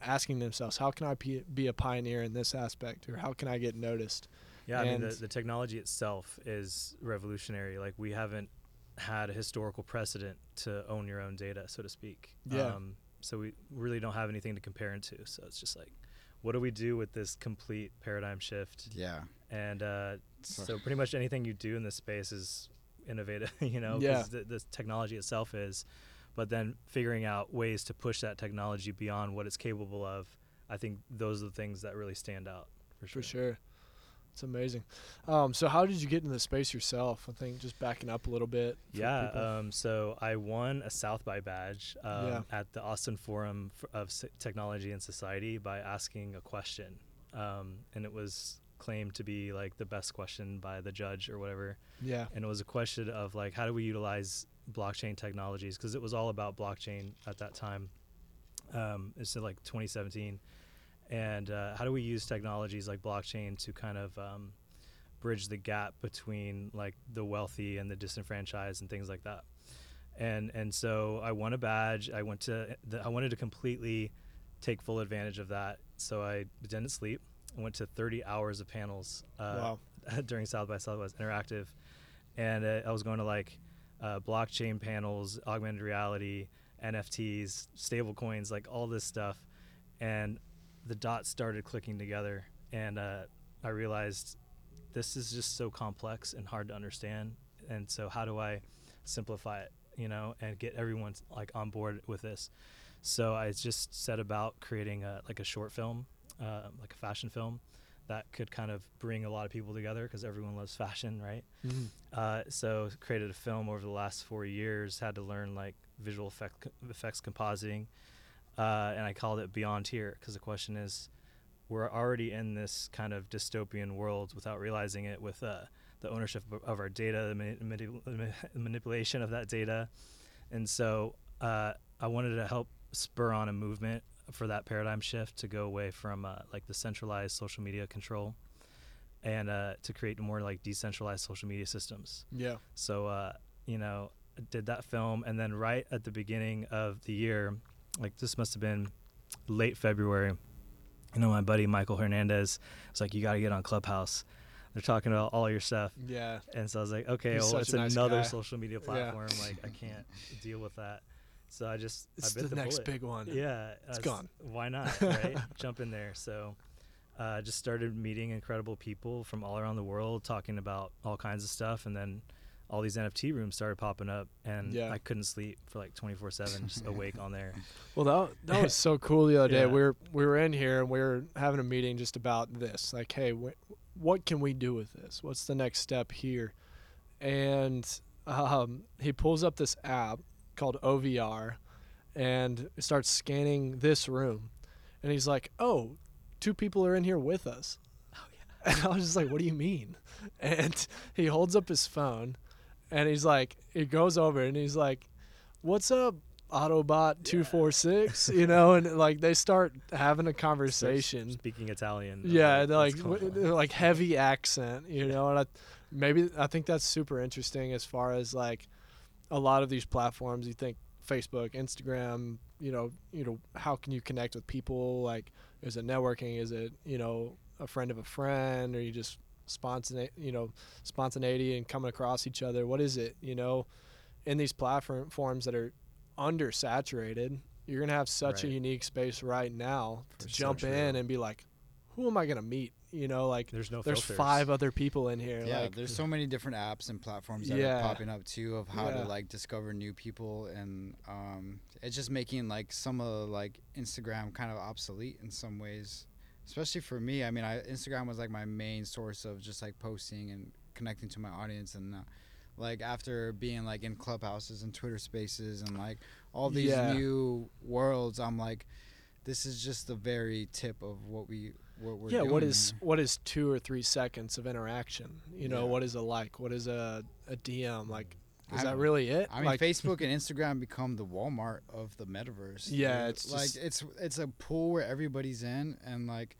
asking themselves, how can I be, be a pioneer in this aspect, or how can I get noticed? Yeah, I mean the, the technology itself is revolutionary. Like we haven't had a historical precedent to own your own data, so to speak. Yeah. Um, so we really don't have anything to compare it to. So it's just like, what do we do with this complete paradigm shift? Yeah. And uh, So- pretty much anything you do in this space is innovative, *laughs* you know, Yeah. because the, the technology itself is. But then figuring out ways to push that technology beyond what it's capable of, I think those are the things that really stand out for sure. For sure, it's amazing. Um, so how did you get into the space yourself? I think just backing up a little bit. Yeah. Um, so I won a South by badge um, Yeah. at the Austin Forum of S- Technology and Society by asking a question, um, and it was claimed to be like the best question by the judge or whatever. yeah, And it was a question of like, how do we utilize blockchain technologies? Because it was all about blockchain at that time. Um, it's like 2017, and uh, how do we use technologies like blockchain to kind of um, bridge the gap between like the wealthy and the disenfranchised and things like that. And and so I won a badge. I went to the, I wanted to completely take full advantage of that. So I didn't sleep. I went to 30 hours of panels uh, Wow. *laughs* during South by Southwest Interactive, and uh, I was going to like uh, blockchain panels, augmented reality, NFTs, stable coins, like all this stuff, and the dots started clicking together, and uh, I realized this is just so complex and hard to understand, and so how do I simplify it, you know, and get everyone like on board with this? So I just set about creating a like a short film, uh, like a fashion film, that could kind of bring a lot of people together because everyone loves fashion, right? Mhm. Uh, so created a film over the last four years. Had to learn like visual effect, effects compositing, uh, and I called it Beyond Here because the question is, we're already in this kind of dystopian world without realizing it with uh, the ownership of- our data, the mani- mani- manipulation of that data, and so uh, I wanted to help spur on a movement for that paradigm shift to go away from uh, like the centralized social media control and uh, to create more like decentralized social media systems. yeah, So uh, you know, did that film, and then right at the beginning of the year, like this must have been late February. You know, my buddy Michael Hernandez was like, "You got to get on Clubhouse." They're talking about all your stuff, Yeah. and so I was like, "Okay, He's well, it's nice another guy. social media Yeah. platform. Like, I can't deal with that." So I just It's I bit the, the, next bullet. big one. Yeah, It's uh, gone. *laughs* Why not? *laughs* Right? Jump in there. So, uh, just started meeting incredible people from all around the world, talking about all kinds of stuff, and then all these NFT rooms started popping up, and Yeah. I couldn't sleep for like 24/7, just awake on there. *laughs* Well, that that was so *laughs* cool the other day. Yeah. We were we were in here and we were having a meeting just about this. Like, hey, wh- what can we do with this? What's the next step here? And um, he pulls up this app called OVR and starts scanning this room, and he's like, "Oh, two people are in here with us." Oh yeah. *laughs* And I was just like, "What do you mean?" And he holds up his phone, and he's like, he goes over and he's like, "What's up, Autobot two four six?" *laughs* You know, and like they start having a conversation. speaking Italian. Yeah, they're like w- they're like heavy accent, you know, and I, maybe I think that's super interesting as far as like a lot of these platforms. You think Facebook, Instagram, you know, you know, how can you connect with people? Like, is it networking? Is it you know a friend of a friend, or you just spontaneity, you know, spontaneity and coming across each other? What is it? You know, in these platforms that are undersaturated, you're gonna have such a unique space right now to For so jump in and be like, who am I gonna meet? You know, like There's no there's filters. five other people in here. Yeah, like, there's so many different apps and platforms that Yeah. are popping up too of how Yeah. to like discover new people and um, it's just making like some of the like Instagram kind of obsolete in some ways. Especially for me, I mean, I, Instagram was like my main source of just like posting and connecting to my audience and uh, like after being like in clubhouses and Twitter spaces and like all these Yeah. new worlds, I'm like this is just the very tip of what we what we're doing. yeah, what is here. what is two or three seconds of interaction? You know, Yeah. what is a like? What is a a DM? Like, is I- that really it? I mean, like, Facebook and Instagram become the Walmart of the metaverse. Yeah, it's like just- it's it's a pool where everybody's in, and like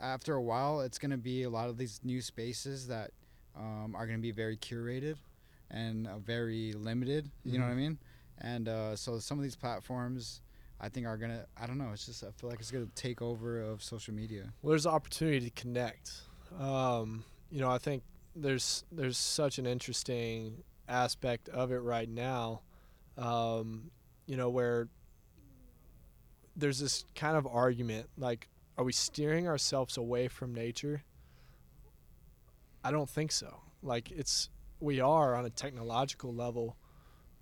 after a while, it's gonna be a lot of these new spaces that um, are gonna be very curated and uh, very limited. You know what I Mhm. mean? And uh, so some of these platforms, I think, are gonna. I don't know. It's just I feel like it's gonna take over of social media. well, there's opportunity to connect. Um, you know, I think there's there's such an interesting aspect of it right now. Um, you know, where there's this kind of argument like, are we steering ourselves away from nature? I don't think so. Like it's we are on a technological level,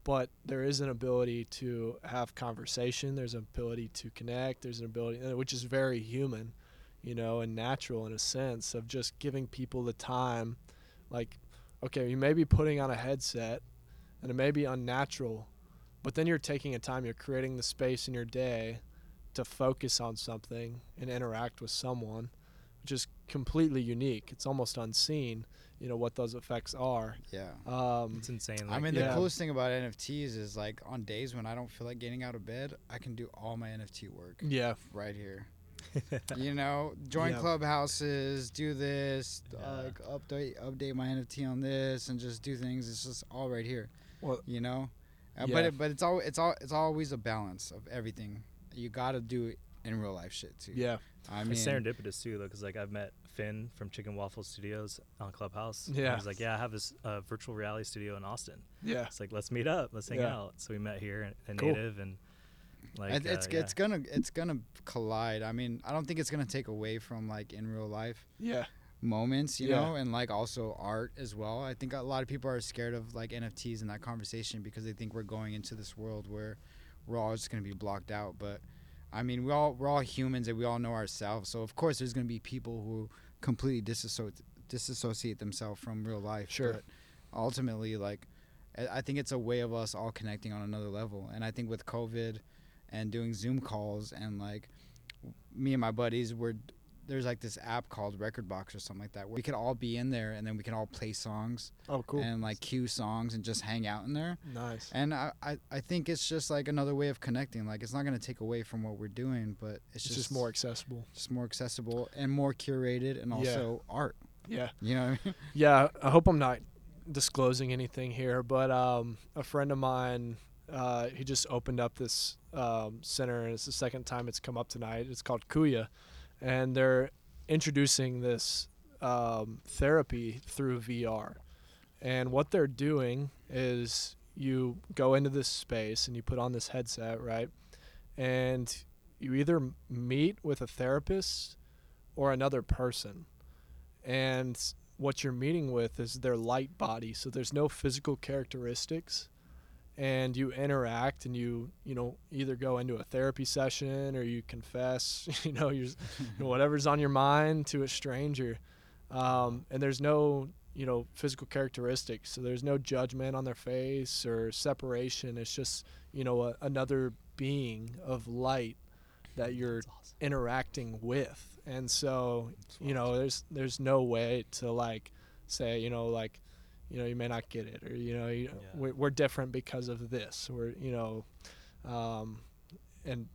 but there is an ability to have conversation. There's an ability to connect. There's an ability, which is very human, you know, and natural in a sense of just giving people the time. Like, okay, you may be putting on a headset, and it may be unnatural, but then you're taking a time. You're creating the space in your day to focus on something and interact with someone, which is completely unique. It's almost unseen, you know, what those effects are. Yeah. Um, It's insane. I like, mean, yeah. the coolest thing about NFTs is like on days when I don't feel like getting out of bed, I can do all my NFT work yeah, right here. *laughs* you know, join Yeah. clubhouses, do this, Yeah. uh, like update update my NFT on this, and just do things. It's just all right here. Well, you know, uh, yeah. but it, but it's all it's all it's always a balance of everything. You got to do it in real life shit too. yeah, I mean, it's serendipitous too, though, because like I've met Finn from Chicken Waffle Studios on Clubhouse. and Yeah. he's like, yeah, I have this uh, virtual reality studio in Austin. yeah. It's like, let's meet up, let's hang Yeah. out. So we met here in, in Cool. Native, and like it's uh, yeah. it's gonna it's gonna collide. I mean, I don't think it's gonna take away from like in real life. Yeah. moments, you Yeah. know, and like also art as well. I think a lot of people are scared of like NFTs and that conversation because they think we're going into this world where we're all just gonna be blocked out. But I mean, we all we're all humans and we all know ourselves. So of course, there's gonna be people who completely disassociate disassociate themselves from real life. Sure. But ultimately, like, I I think it's a way of us all connecting on another level. And I think with COVID and doing Zoom calls and like me and my buddies were there's like this app called Record Box or something like that where we could all be in there and then we can all play songs Oh, cool. and like cue songs and just hang out in there. nice. And I, I, I think it's just like another way of connecting. Like it's not gonna take away from what we're doing, but it's, It's just more accessible. just more accessible and more curated and Yeah. also art. Yeah. You know what I mean? *laughs* Yeah. I hope I'm not disclosing anything here, but um, a friend of mine, uh, he just opened up this um, center, and it's the second time it's come up tonight. It's called Kuya, and they're introducing this um, therapy through VR. And what they're doing is you go into this space and you put on this headset, right? And you either meet with a therapist or another person. And what you're meeting with is their light body. So there's no physical characteristics. And you interact and you, you know, either go into a therapy session or you confess, *laughs* you know, your, you know, whatever's on your mind to a stranger. Um, and there's no, you know, physical characteristics. So there's no judgment on their face or separation. It's just, you know, a, another being of light that you're awesome. interacting with and so you know there's there's no way to like say you know like you know you may not get it or you know you, Yeah. we're, we're different because of this or you know um and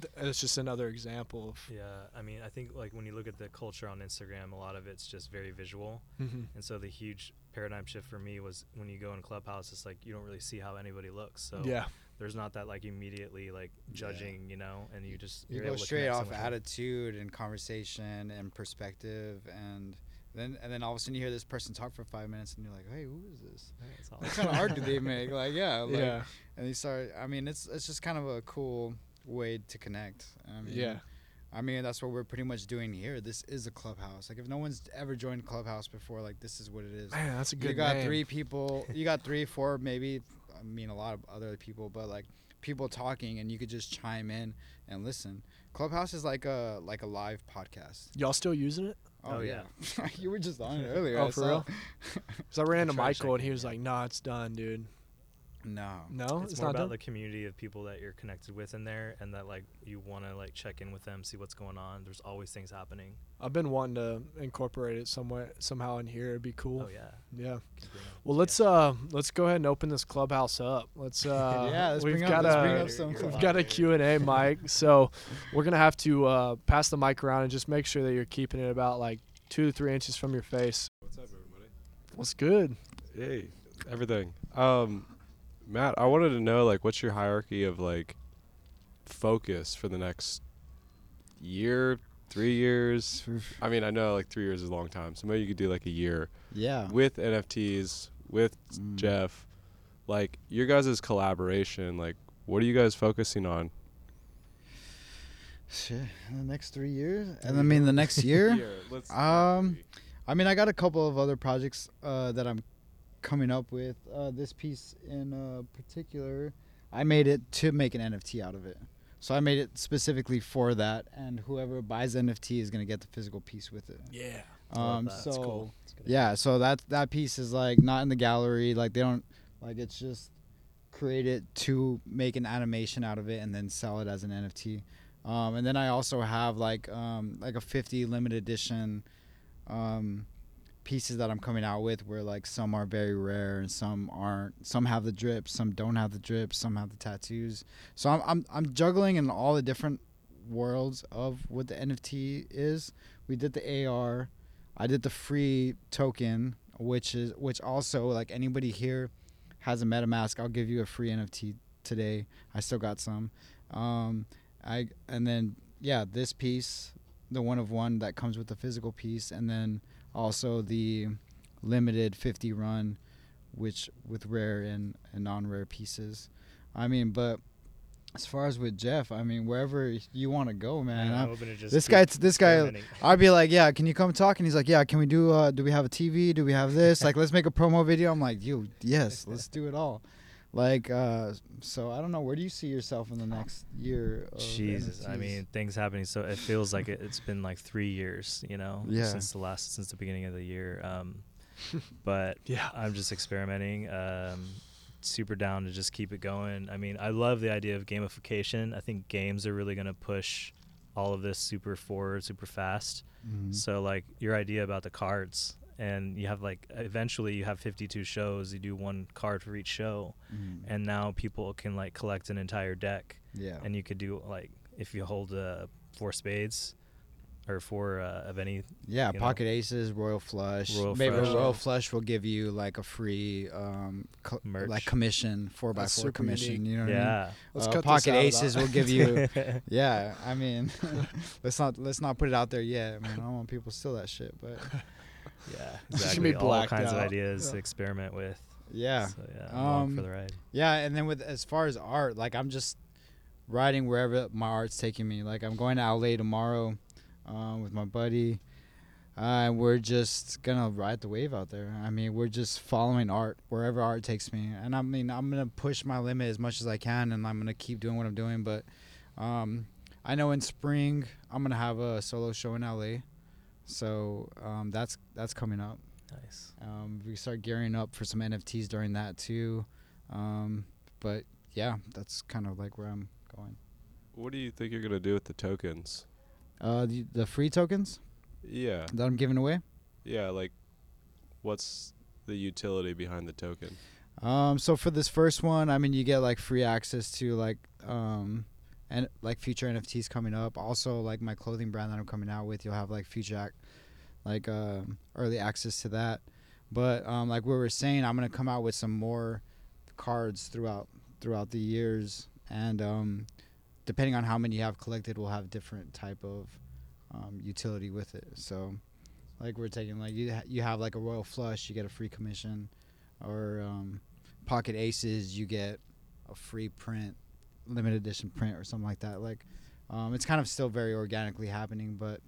th- it's just another example of Yeah, I mean, I think like when you look at the culture on Instagram, a lot of it's just very visual, Mhm. and so the huge paradigm shift for me was when you go in Clubhouse, it's like you don't really see how anybody looks. So yeah there's not that like immediately like Yeah. judging, you know, and you just you you're go able to straight off attitude and conversation and perspective and then and then all of a sudden you hear this person talk for five minutes and you're like hey who is this what kind of art do they make like yeah *laughs* like, yeah and you start i mean it's it's just kind of a cool way to connect I mean, yeah I mean, that's what we're pretty much doing here. This is a clubhouse. Like, if no one's ever joined Clubhouse before, like, this is what it is. man that's a good you got name. three people. You got three, *laughs* four, maybe. I mean, a lot of other people, but like people talking, and you could just chime in and listen. Clubhouse is like a like a live podcast. y'all still using it Oh, oh, yeah. *laughs* you were just on it earlier. Oh, I for saw. real? because *laughs* i ran into michael and he was like no it's done dude No. no it's, it's, more not about done the community of people that you're connected with in there, and that like you want to like check in with them, see what's going on. There's always things happening. i've been wanting to incorporate it somewhere somehow in here it'd be cool Oh yeah. yeah Well, let's uh let's go ahead and open this clubhouse up. Let's *laughs* uh Yeah, let's we've bring up- got let's a bring up some- we've got a. Q&A mic. *laughs* So, we're going to have to uh pass the mic around and just make sure that you're keeping it about like 2 to 3 inches from your face. What's up, everybody? What's good? Hey, everything. Um, Matt, I wanted to know like what's your hierarchy of like focus for the next year, three years? *sighs* I mean, I know like three years is a long time, so maybe you could do like a year Yeah. with NFTs with Mm. Jeff. Like your guys' collaboration, like what are you guys focusing on? *sighs* Shit. In the next three years, and I mean the next year. *laughs* let's Um, I mean, I got a couple of other projects uh, that I'm coming up with. Uh, this piece in uh, particular, I made it to make an NFT out of it. So I made it specifically for that, and whoever buys the NFT is gonna get the physical piece with it. Yeah. Um, that. so cool. Yeah, so that that piece is like not in the gallery. Like they don't like it's just created to make an animation out of it and then sell it as an NFT. Um, and then I also have like um, like a 50 limited edition um, pieces that I'm coming out with where like some are very rare and some aren't. Some have the drips, some don't have the drips, some have the tattoos. So I'm I'm, I'm juggling in all the different worlds of what the NFT is. We did the AR. I did the free token, which is which also like anybody here has a MetaMask. I'll give you a free NFT today. I still got some. Um, I and then yeah, this piece, the one of one that comes with the physical piece, and then also the limited 50 run, which with rare and, and non-rare pieces. I mean, but as far as with Jeff, I mean, wherever you want to go, man. I'm I'm- hoping to just this guy, this guy. I'd be like, yeah, can you come talk? And he's like, yeah, can we do? Uh, do we have a TV? Do we have this? *laughs* Like, let's make a promo video. I'm like, you, yes, let's do it all. Like, uh, so I don't know. Where do you see yourself in the next year? Of Jesus, I mean, things happening. So it feels like it, it's been like three years, you know, Yeah. since the last, since the beginning of the year. Um, but *laughs* Yeah. I'm just experimenting. Um, super down to just keep it going. I mean, I love the idea of gamification. I think games are really going to push all of this super forward, super fast. Mhm. So like your idea about the cards, and you have like eventually you have 52 shows. You do one card for each show, Mhm. and now people can like collect an entire deck yeah, and you could do like if you hold uh, four spades or four uh, of any. Yeah, you know. pocket aces, royal flush. Royal Maybe Flush. royal flush will give you like a free um co- Merch. like commission, four by four commission. unique. You know what I mean? Yeah. Let's Uh, cut pocket aces will give you. *laughs* yeah, I mean, *laughs* let's not let's not put it out there yet. Man, I don't want people to steal that shit, but *laughs* Yeah, *laughs* It's just exactly. gonna be All blacked kinds of out. ideas to experiment with. yeah, So yeah, along for Um, the ride. yeah. And then with as far as art, like I'm just riding wherever my art's taking me. Like I'm going to LA tomorrow um, with my buddy. Uh, and we're just gonna ride the wave out there. I mean, we're just following art wherever art takes me. And I mean, I'm gonna push my limit as much as I can, and I'm gonna keep doing what I'm doing. But um, I know in spring I'm gonna have a solo show in LA, so um, that's that's coming up. Nice. Um, we start gearing up for some NFTs during that too. Um, but yeah, that's kind of like where I'm going. What do you think you're gonna do with the tokens? Uh, the, the free tokens Yeah, that I'm giving away. yeah. Like, what's the utility behind the token? Um, so for this first one, I mean, you get like free access to like um, and like future NFTs coming up. Also, like my clothing brand that I'm coming out with, you'll have like future like um, early access to that. But um, like we were saying, I'm gonna come out with some more cards throughout throughout the years, and um, depending on how many you have collected, we'll have different type of um, utility with it. So, like we're taking like you ha- you have like a royal flush, you get a free commission, or um, pocket aces, you get a free print, limited edition print, or something like that. Like, um, it's kind of still very organically happening, but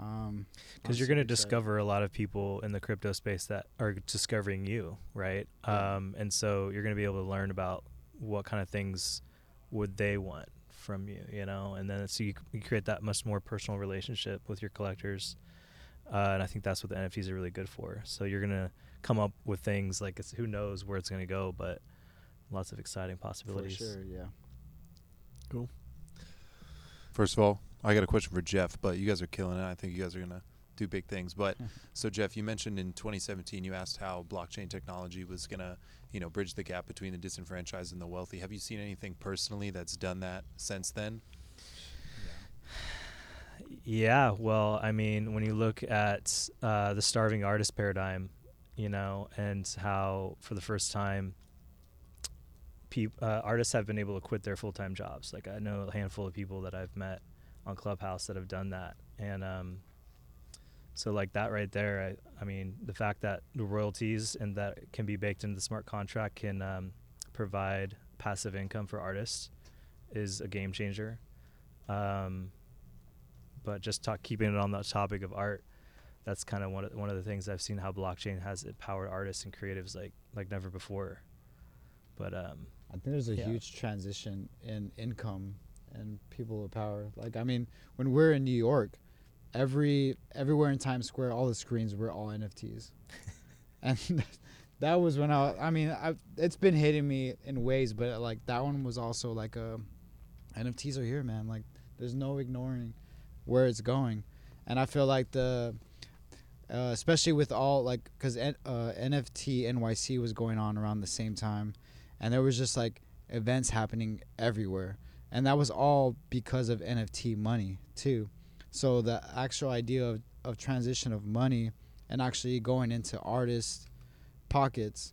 um, because you're going to discover a lot of people in the crypto space that are discovering you right um, and so you're going to be able to learn about what kind of things would they want from you you know and then so you, you create that much more personal relationship with your collectors uh, and i think that's what the nfts are really good for so you're going to come up with things like it's, who knows where it's going to go but lots of exciting possibilities. for sure, yeah. First of all, I got a question for Jeff, but you guys are killing it. I think you guys are gonna do big things. But *laughs* so Jeff, you mentioned in 2017 you asked how blockchain technology was gonna, you know, bridge the gap between the disenfranchised and the wealthy. Have you seen anything personally that's done that since then? Yeah, well, I mean, when you look at uh, the starving artist paradigm, you know, and how for the first time, peop- uh, artists have been able to quit their full time jobs. Like I know a handful of people that I've met on Clubhouse that have done that, and um, so like that right there, I, I mean, the fact that the royalties and that can be baked into the smart contract can um, provide passive income for artists is a game changer. Um, but just talk, keeping it on the topic of art, that's kind of one of one of the things I've seen how blockchain has empowered artists and creatives like like never before. But um, I think there's a Yeah. huge transition in income and people of power. Like I mean, when we're in New York, every everywhere in Times Square, all the screens were all NFTs, *laughs* and *laughs* that was when I. I mean, I, it's been hitting me in ways, but like that one was also like a NFTs are here, man. Like there's no ignoring where it's going, and I feel like the. Uh, especially with all like because uh, NFT NYC was going on around the same time, and there was just like events happening everywhere. And that was all because of nft money too. So the actual idea of, of transition of money and actually going into artists pockets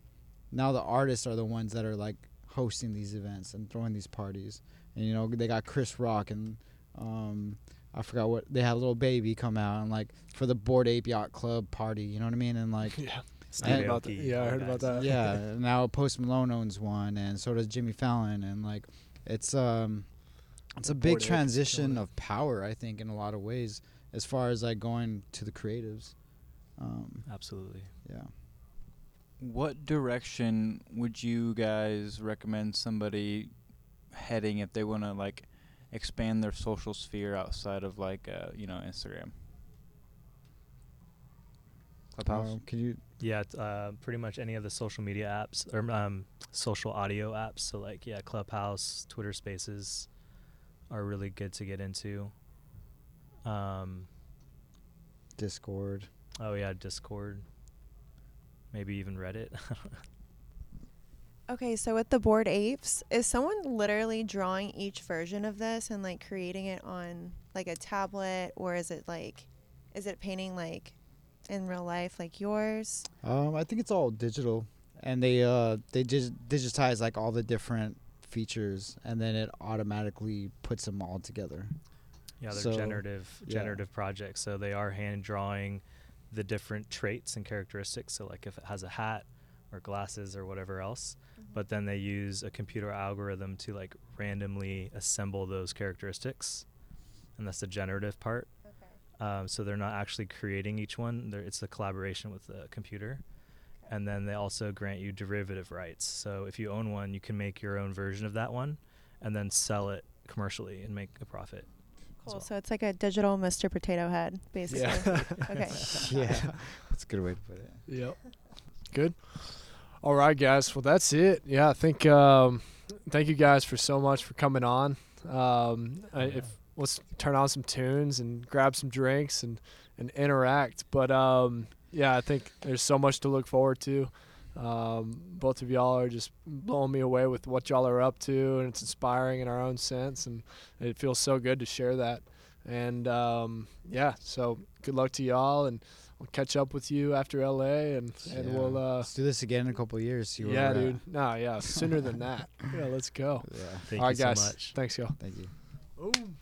now the artists are the ones that are like hosting these events and throwing these parties. And you know they got chris rock and um i forgot what they had a little baby come out and like for the Bored Ape Yacht Club party you know what i mean? And like *laughs* yeah. Steve about that. Yeah, I all heard about that. yeah now post malone owns one and so does jimmy fallon and like it's um it's a big Bored transition of power i think in a lot of ways as far as like going to the creatives um absolutely. yeah What direction would you guys recommend somebody heading if they want to like expand their social sphere outside of like uh, you know Instagram? Clubhouse. Um, can you Yeah, uh, pretty much any of the social media apps or um, social audio apps. So like yeah, Clubhouse, Twitter Spaces are really good to get into. Um, discord oh yeah, Discord. Maybe even Reddit. *laughs* Okay, so with the Bored Apes, is someone literally drawing each version of this and like creating it on like a tablet, or is it like, is it painting like in real life like yours? Um, I think it's all digital, and they uh they just digitize like all the different features, and then it automatically puts them all together. Yeah, they're So, generative yeah. generative projects. So they are hand drawing the different traits and characteristics. So like if it has a hat or glasses or whatever else, but then they use a computer algorithm to like randomly assemble those characteristics, and that's the generative part. Okay. Um, so they're not actually creating each one. They're, it's a collaboration with the computer. And then they also grant you derivative rights. So if you own one, you can make your own version of that one and then sell it commercially and make a profit. Cool. well. So it's like a digital Mr. Potato Head, basically. okay. *laughs* yeah, that's a good way to put it. Yep. Good. All right, guys. Well, that's it. Yeah, I think. Um, thank you guys for so much for coming on. Um, I, if let's turn on some tunes and grab some drinks and and interact. But um, yeah, I think there's so much to look forward to. Um, both of y'all are just blowing me away with what y'all are up to, and it's inspiring in our own sense, and it feels so good to share that. And um, yeah, so good luck to y'all, and we'll catch up with you after LA, and and Yeah. we'll uh, Let's do this again in a couple of years. See yeah, we're at. dude. No, yeah, sooner than that. *laughs* Yeah, let's go. Yeah, Thank All you right, guys. so much. Thanks, y'all. thank you. Boom.